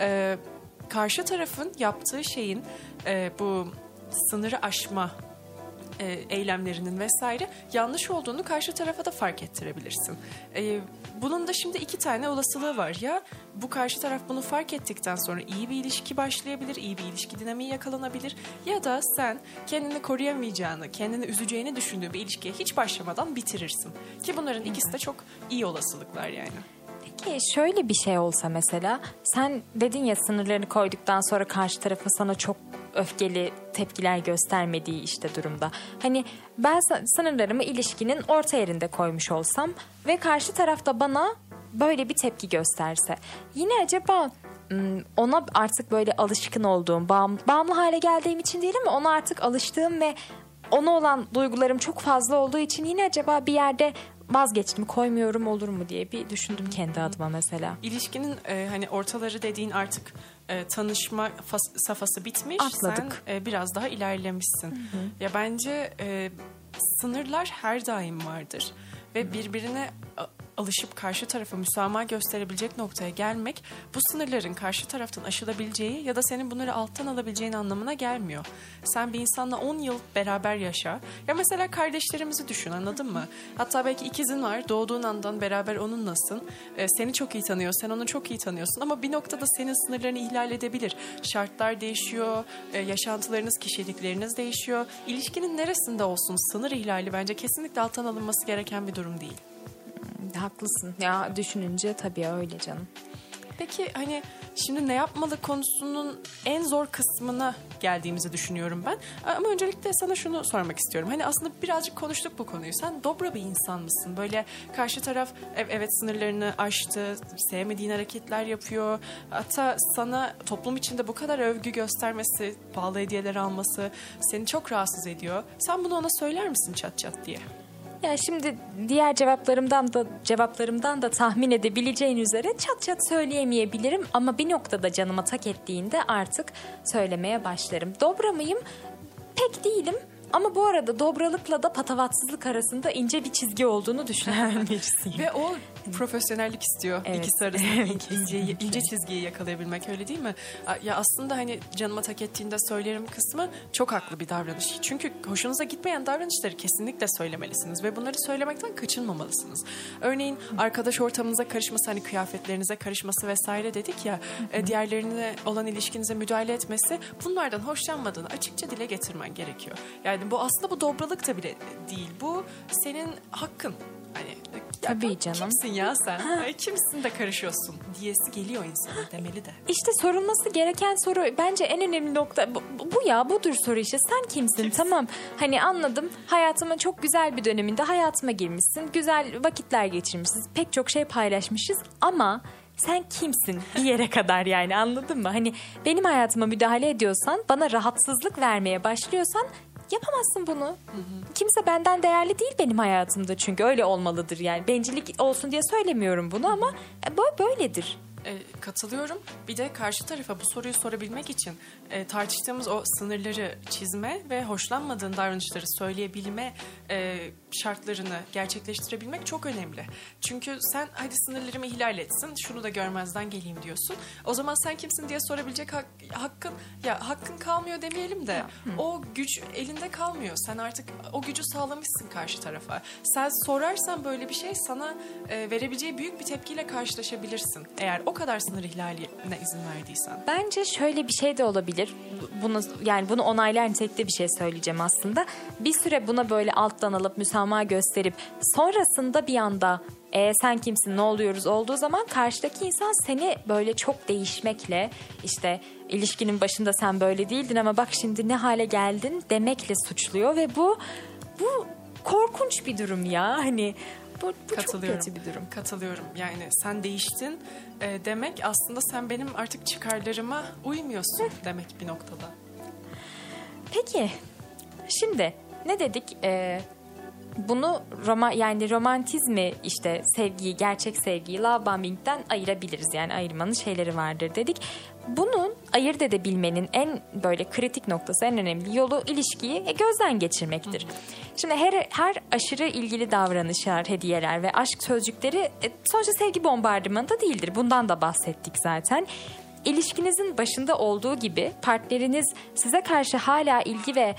E, karşı tarafın yaptığı şeyin e, bu sınırı aşma e, eylemlerinin vesaire yanlış olduğunu karşı tarafa da fark ettirebilirsin. E, bunun da şimdi iki tane olasılığı var. Ya bu karşı taraf bunu fark ettikten sonra iyi bir ilişki başlayabilir, iyi bir ilişki dinamiği yakalanabilir. Ya da sen kendini koruyamayacağını, kendini üzeceğini düşündüğün bir ilişkiye hiç başlamadan bitirirsin. Ki bunların ikisi de çok iyi olasılıklar yani. Peki şöyle bir şey olsa mesela sen dedin ya sınırlarını koyduktan sonra karşı tarafın sana çok öfkeli tepkiler göstermediği işte durumda. Hani ben sınırlarımı ilişkinin orta yerinde koymuş olsam ve karşı tarafta bana böyle bir tepki gösterse. Yine acaba ona artık böyle alışkın olduğum, bağım, bağımlı hale geldiğim için değil ama ona artık alıştığım ve ona olan duygularım çok fazla olduğu için yine acaba bir yerde vazgeçtim koymuyorum olur mu diye bir düşündüm kendi adıma mesela. İlişkinin e, hani ortaları dediğin artık e, tanışma fas- safhası bitmiş. Atladık. Sen e, biraz daha ilerlemişsin. Ya bence e, sınırlar her daim vardır ve birbirine alışıp karşı tarafa müsamaha gösterebilecek noktaya gelmek bu sınırların karşı taraftan aşılabileceği ya da senin bunları alttan alabileceğin anlamına gelmiyor. Sen bir insanla 10 yıl beraber yaşa. Ya mesela kardeşlerimizi düşün anladın mı? Hatta belki ikizin var doğduğun andan beraber onunlasın. Ee, seni çok iyi tanıyor, sen onu çok iyi tanıyorsun ama bir noktada senin sınırlarını ihlal edebilir. Şartlar değişiyor, e, yaşantılarınız, kişilikleriniz değişiyor. İlişkinin neresinde olsun sınır ihlali bence kesinlikle alttan alınması gereken bir durum değil. Haklısın ya düşününce tabii öyle canım. Peki hani şimdi ne yapmalı konusunun en zor kısmına geldiğimizi düşünüyorum ben. Ama öncelikle sana şunu sormak istiyorum. Hani aslında birazcık konuştuk bu konuyu. Sen dobra bir insan mısın? Böyle karşı taraf ev- evet sınırlarını aştı, sevmediğin hareketler yapıyor. Hatta sana toplum içinde bu kadar övgü göstermesi, pahalı hediyeler alması seni çok rahatsız ediyor. Sen bunu ona söyler misin çat çat diye? Ya şimdi diğer cevaplarımdan da cevaplarımdan da tahmin edebileceğin üzere çat çat söyleyemeyebilirim ama bir noktada canıma tak ettiğinde artık söylemeye başlarım. Dobra mıyım? Pek değilim. Ama bu arada dobralıkla da patavatsızlık arasında ince bir çizgi olduğunu düşünen birisiyim. Ve o profesyonellik istiyor. Evet. İkisi arasında ince, ince, çizgiyi yakalayabilmek öyle değil mi? Ya aslında hani canıma tak ettiğinde söylerim kısmı çok haklı bir davranış. Çünkü hoşunuza gitmeyen davranışları kesinlikle söylemelisiniz ve bunları söylemekten kaçınmamalısınız. Örneğin arkadaş ortamınıza karışması hani kıyafetlerinize karışması vesaire dedik ya e, diğerlerine olan ilişkinize müdahale etmesi bunlardan hoşlanmadığını açıkça dile getirmen gerekiyor. Yani bu aslında bu dobralık da bile değil. Bu senin hakkın. Hani Tabii canım. Kimsin ya sen? Ay, Kimsin de karışıyorsun diyesi geliyor insana demeli de. İşte sorulması gereken soru bence en önemli nokta bu, bu ya budur soru işte sen kimsin? tamam hani anladım hayatımın çok güzel bir döneminde hayatıma girmişsin güzel vakitler geçirmişiz pek çok şey paylaşmışız ama sen kimsin bir yere kadar yani anladın mı? Hani benim hayatıma müdahale ediyorsan bana rahatsızlık vermeye başlıyorsan yapamazsın bunu. Kimse benden değerli değil benim hayatımda çünkü öyle olmalıdır yani. Bencillik olsun diye söylemiyorum bunu ama e, böyledir. E, katılıyorum. Bir de karşı tarafa bu soruyu sorabilmek için e, tartıştığımız o sınırları çizme ve hoşlanmadığın davranışları söyleyebilme e, şartlarını gerçekleştirebilmek çok önemli. Çünkü sen hadi sınırlarımı ihlal etsin, şunu da görmezden geleyim diyorsun. O zaman sen kimsin diye sorabilecek hak- hakkın ya hakkın kalmıyor demeyelim de o güç elinde kalmıyor. Sen artık o gücü sağlamışsın karşı tarafa. Sen sorarsan böyle bir şey sana e, verebileceği büyük bir tepkiyle karşılaşabilirsin. Eğer o kadar sınır ihlaline izin verdiysen. Bence şöyle bir şey de olabilir. Bunu yani bunu onaylar nitelikte bir şey söyleyeceğim aslında. Bir süre buna böyle alttan alıp müsamaha gösterip sonrasında bir anda e, sen kimsin ne oluyoruz olduğu zaman karşıdaki insan seni böyle çok değişmekle işte ilişkinin başında sen böyle değildin ama bak şimdi ne hale geldin demekle suçluyor ve bu bu korkunç bir durum ya hani bu, bu çok Katılıyorum. kötü bir durum. Katılıyorum. Yani sen değiştin e, demek aslında sen benim artık çıkarlarıma uymuyorsun demek bir noktada. Peki şimdi ne dedik? Ee, bunu roma yani romantizmi işte sevgiyi gerçek sevgiyi love bombing'den ayırabiliriz yani ayırmanın şeyleri vardır dedik. Bunun ayırt edebilmenin en böyle kritik noktası en önemli yolu ilişkiyi gözden geçirmektir. Şimdi her her aşırı ilgili davranışlar, hediyeler ve aşk sözcükleri e, sonuçta sevgi bombardımanı da değildir. Bundan da bahsettik zaten. İlişkinizin başında olduğu gibi partneriniz size karşı hala ilgi ve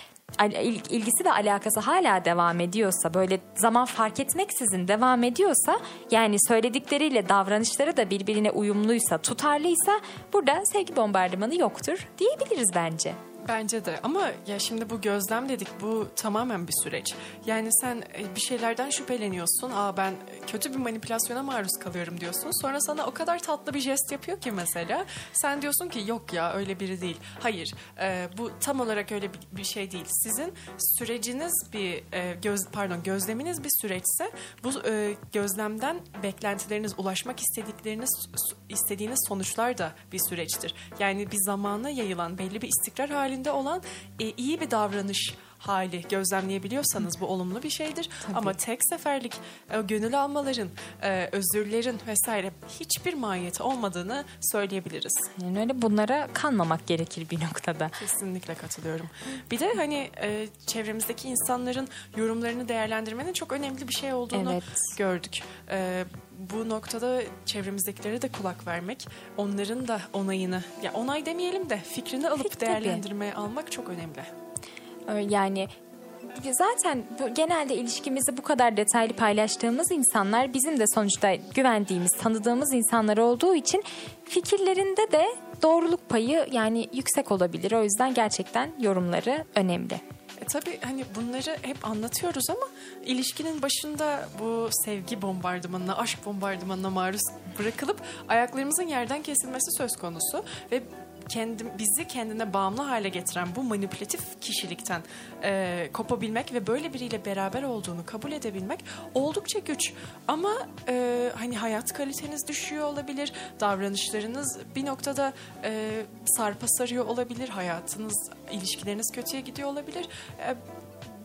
ilgisi ve alakası hala devam ediyorsa böyle zaman fark etmeksizin devam ediyorsa yani söyledikleriyle davranışları da birbirine uyumluysa tutarlıysa burada sevgi bombardımanı yoktur diyebiliriz bence. Bence de ama ya şimdi bu gözlem dedik bu tamamen bir süreç. Yani sen e, bir şeylerden şüpheleniyorsun. Aa ben kötü bir manipülasyona maruz kalıyorum diyorsun. Sonra sana o kadar tatlı bir jest yapıyor ki mesela. Sen diyorsun ki yok ya öyle biri değil. Hayır e, bu tam olarak öyle bir, şey değil. Sizin süreciniz bir e, göz pardon gözleminiz bir süreçse bu e, gözlemden beklentileriniz ulaşmak istedikleriniz istediğiniz sonuçlar da bir süreçtir. Yani bir zamana yayılan belli bir istikrar halinde olan e, iyi bir davranış hali gözlemleyebiliyorsanız bu olumlu bir şeydir. Ama tek seferlik e, gönül almaların, e, özürlerin vesaire hiçbir mahiyeti olmadığını söyleyebiliriz. Yani öyle bunlara kanmamak gerekir bir noktada. Kesinlikle katılıyorum. Bir de hani e, çevremizdeki insanların yorumlarını değerlendirmenin çok önemli bir şey olduğunu Evet. gördük. E, bu noktada çevremizdekilere de kulak vermek, onların da onayını, ya onay demeyelim de fikrini alıp Tabii. değerlendirmeye almak çok önemli. Yani zaten bu, genelde ilişkimizi bu kadar detaylı paylaştığımız insanlar bizim de sonuçta güvendiğimiz, tanıdığımız insanlar olduğu için fikirlerinde de doğruluk payı yani yüksek olabilir. O yüzden gerçekten yorumları önemli. E tabii hani bunları hep anlatıyoruz ama ilişkinin başında bu sevgi bombardımanına, aşk bombardımanına maruz bırakılıp ayaklarımızın yerden kesilmesi söz konusu ve kendim bizi kendine bağımlı hale getiren bu manipülatif kişilikten e, kopabilmek ve böyle biriyle beraber olduğunu kabul edebilmek oldukça güç. Ama e, hani hayat kaliteniz düşüyor olabilir, davranışlarınız bir noktada e, sarpa sarıyor olabilir, hayatınız, ilişkileriniz kötüye gidiyor olabilir. E,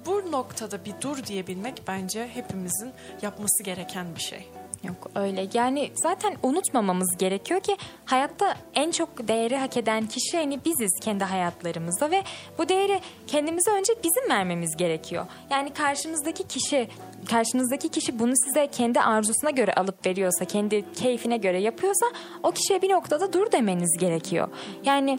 bu noktada bir dur diyebilmek bence hepimizin yapması gereken bir şey. Yok öyle yani zaten unutmamamız gerekiyor ki hayatta en çok değeri hak eden kişi hani biziz kendi hayatlarımızda ve bu değeri kendimize önce bizim vermemiz gerekiyor. Yani karşımızdaki kişi karşınızdaki kişi bunu size kendi arzusuna göre alıp veriyorsa kendi keyfine göre yapıyorsa o kişiye bir noktada dur demeniz gerekiyor. Yani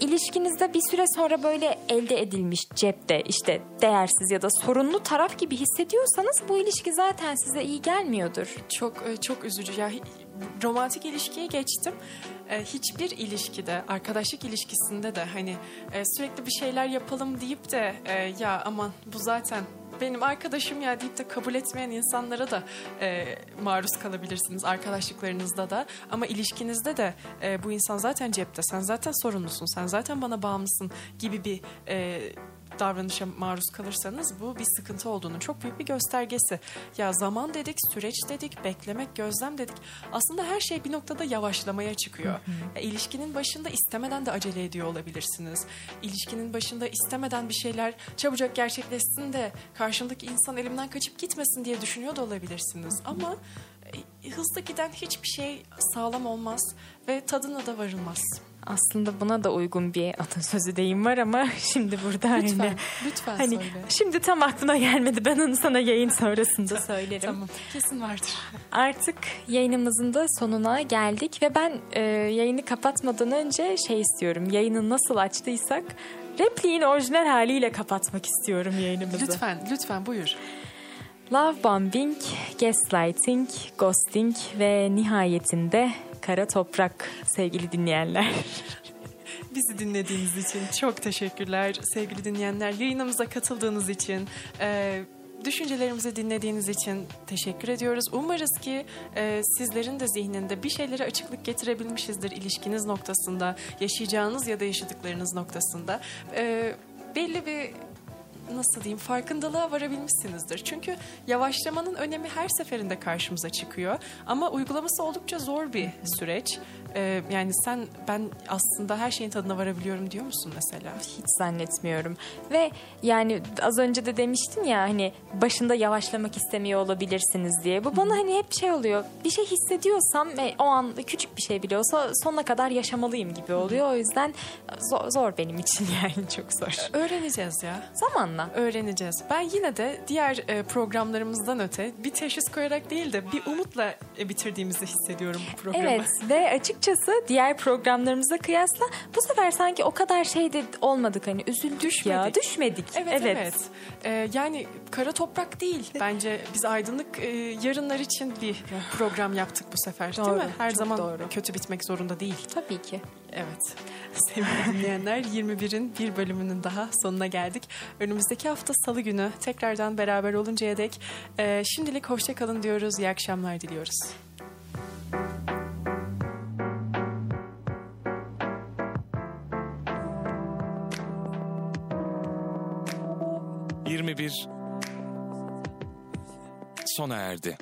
ilişkinizde bir süre sonra böyle elde edilmiş cepte işte değersiz ya da sorunlu taraf gibi hissediyorsanız bu ilişki zaten size iyi gelmiyordur. Çok e, çok üzücü ya. Romantik ilişkiye geçtim. E, Hiçbir ilişkide, arkadaşlık ilişkisinde de hani e, sürekli bir şeyler yapalım deyip de e, ya aman bu zaten benim arkadaşım ya deyip de kabul etmeyen insanlara da e, maruz kalabilirsiniz arkadaşlıklarınızda da. Ama ilişkinizde de e, bu insan zaten cepte, sen zaten sorumlusun, sen zaten bana bağımlısın gibi bir e, davranışa maruz kalırsanız bu bir sıkıntı olduğunun çok büyük bir göstergesi. Ya zaman dedik, süreç dedik, beklemek, gözlem dedik. Aslında her şey bir noktada yavaşlamaya çıkıyor. Ya, ilişkinin başında istemeden de acele ediyor olabilirsiniz. İlişkinin başında istemeden bir şeyler çabucak gerçekleşsin de karşımdaki insan elimden kaçıp gitmesin diye düşünüyor da olabilirsiniz. Ama e, hızlı giden hiçbir şey sağlam olmaz ve tadına da varılmaz. Aslında buna da uygun bir atasözü deyim var ama şimdi burada Lütfen, hani, lütfen hani söyle. şimdi tam aklıma gelmedi. Ben onu sana yayın sonrasında söylerim. Tamam, kesin vardır. Artık yayınımızın da sonuna geldik ve ben e, yayını kapatmadan önce şey istiyorum. Yayını nasıl açtıysak repliğin orijinal haliyle kapatmak istiyorum yayınımızı. Lütfen, lütfen buyur. Love bombing, gaslighting, ghosting ve nihayetinde kara toprak sevgili dinleyenler. Bizi dinlediğiniz için çok teşekkürler sevgili dinleyenler. Yayınımıza katıldığınız için, e, düşüncelerimizi dinlediğiniz için teşekkür ediyoruz. Umarız ki e, sizlerin de zihninde bir şeylere açıklık getirebilmişizdir ilişkiniz noktasında, yaşayacağınız ya da yaşadıklarınız noktasında. E, belli bir nasıl diyeyim farkındalığa varabilmişsinizdir. Çünkü yavaşlamanın önemi her seferinde karşımıza çıkıyor. Ama uygulaması oldukça zor bir süreç. Ee, yani sen ben aslında her şeyin tadına varabiliyorum diyor musun mesela? Hiç zannetmiyorum. Ve yani az önce de demiştin ya hani başında yavaşlamak istemiyor olabilirsiniz diye. Bu bana hani hep şey oluyor. Bir şey hissediyorsam ve o an küçük bir şey bile olsa sonuna kadar yaşamalıyım gibi oluyor. O yüzden zor, zor benim için yani çok zor. Öğreneceğiz ya. Zamanla. Öğreneceğiz. Ben yine de diğer e, programlarımızdan öte bir teşhis koyarak değil de bir umutla e, bitirdiğimizi hissediyorum bu programı. Evet ve açıkçası diğer programlarımıza kıyasla bu sefer sanki o kadar şey de olmadık hani üzüldük ya Düşmedik. düşmedik. Evet evet. Ee, yani kara toprak değil. Bence biz aydınlık e, yarınlar için bir program yaptık bu sefer değil Doğru, mi? Her zaman doğru. kötü bitmek zorunda değil. Tabii ki. Evet. Sevgili dinleyenler 21'in bir bölümünün daha sonuna geldik. Önümüzdeki hafta salı günü tekrardan beraber oluncaya dek e, şimdilik hoşça kalın diyoruz. İyi akşamlar diliyoruz. 2021 sona erdi.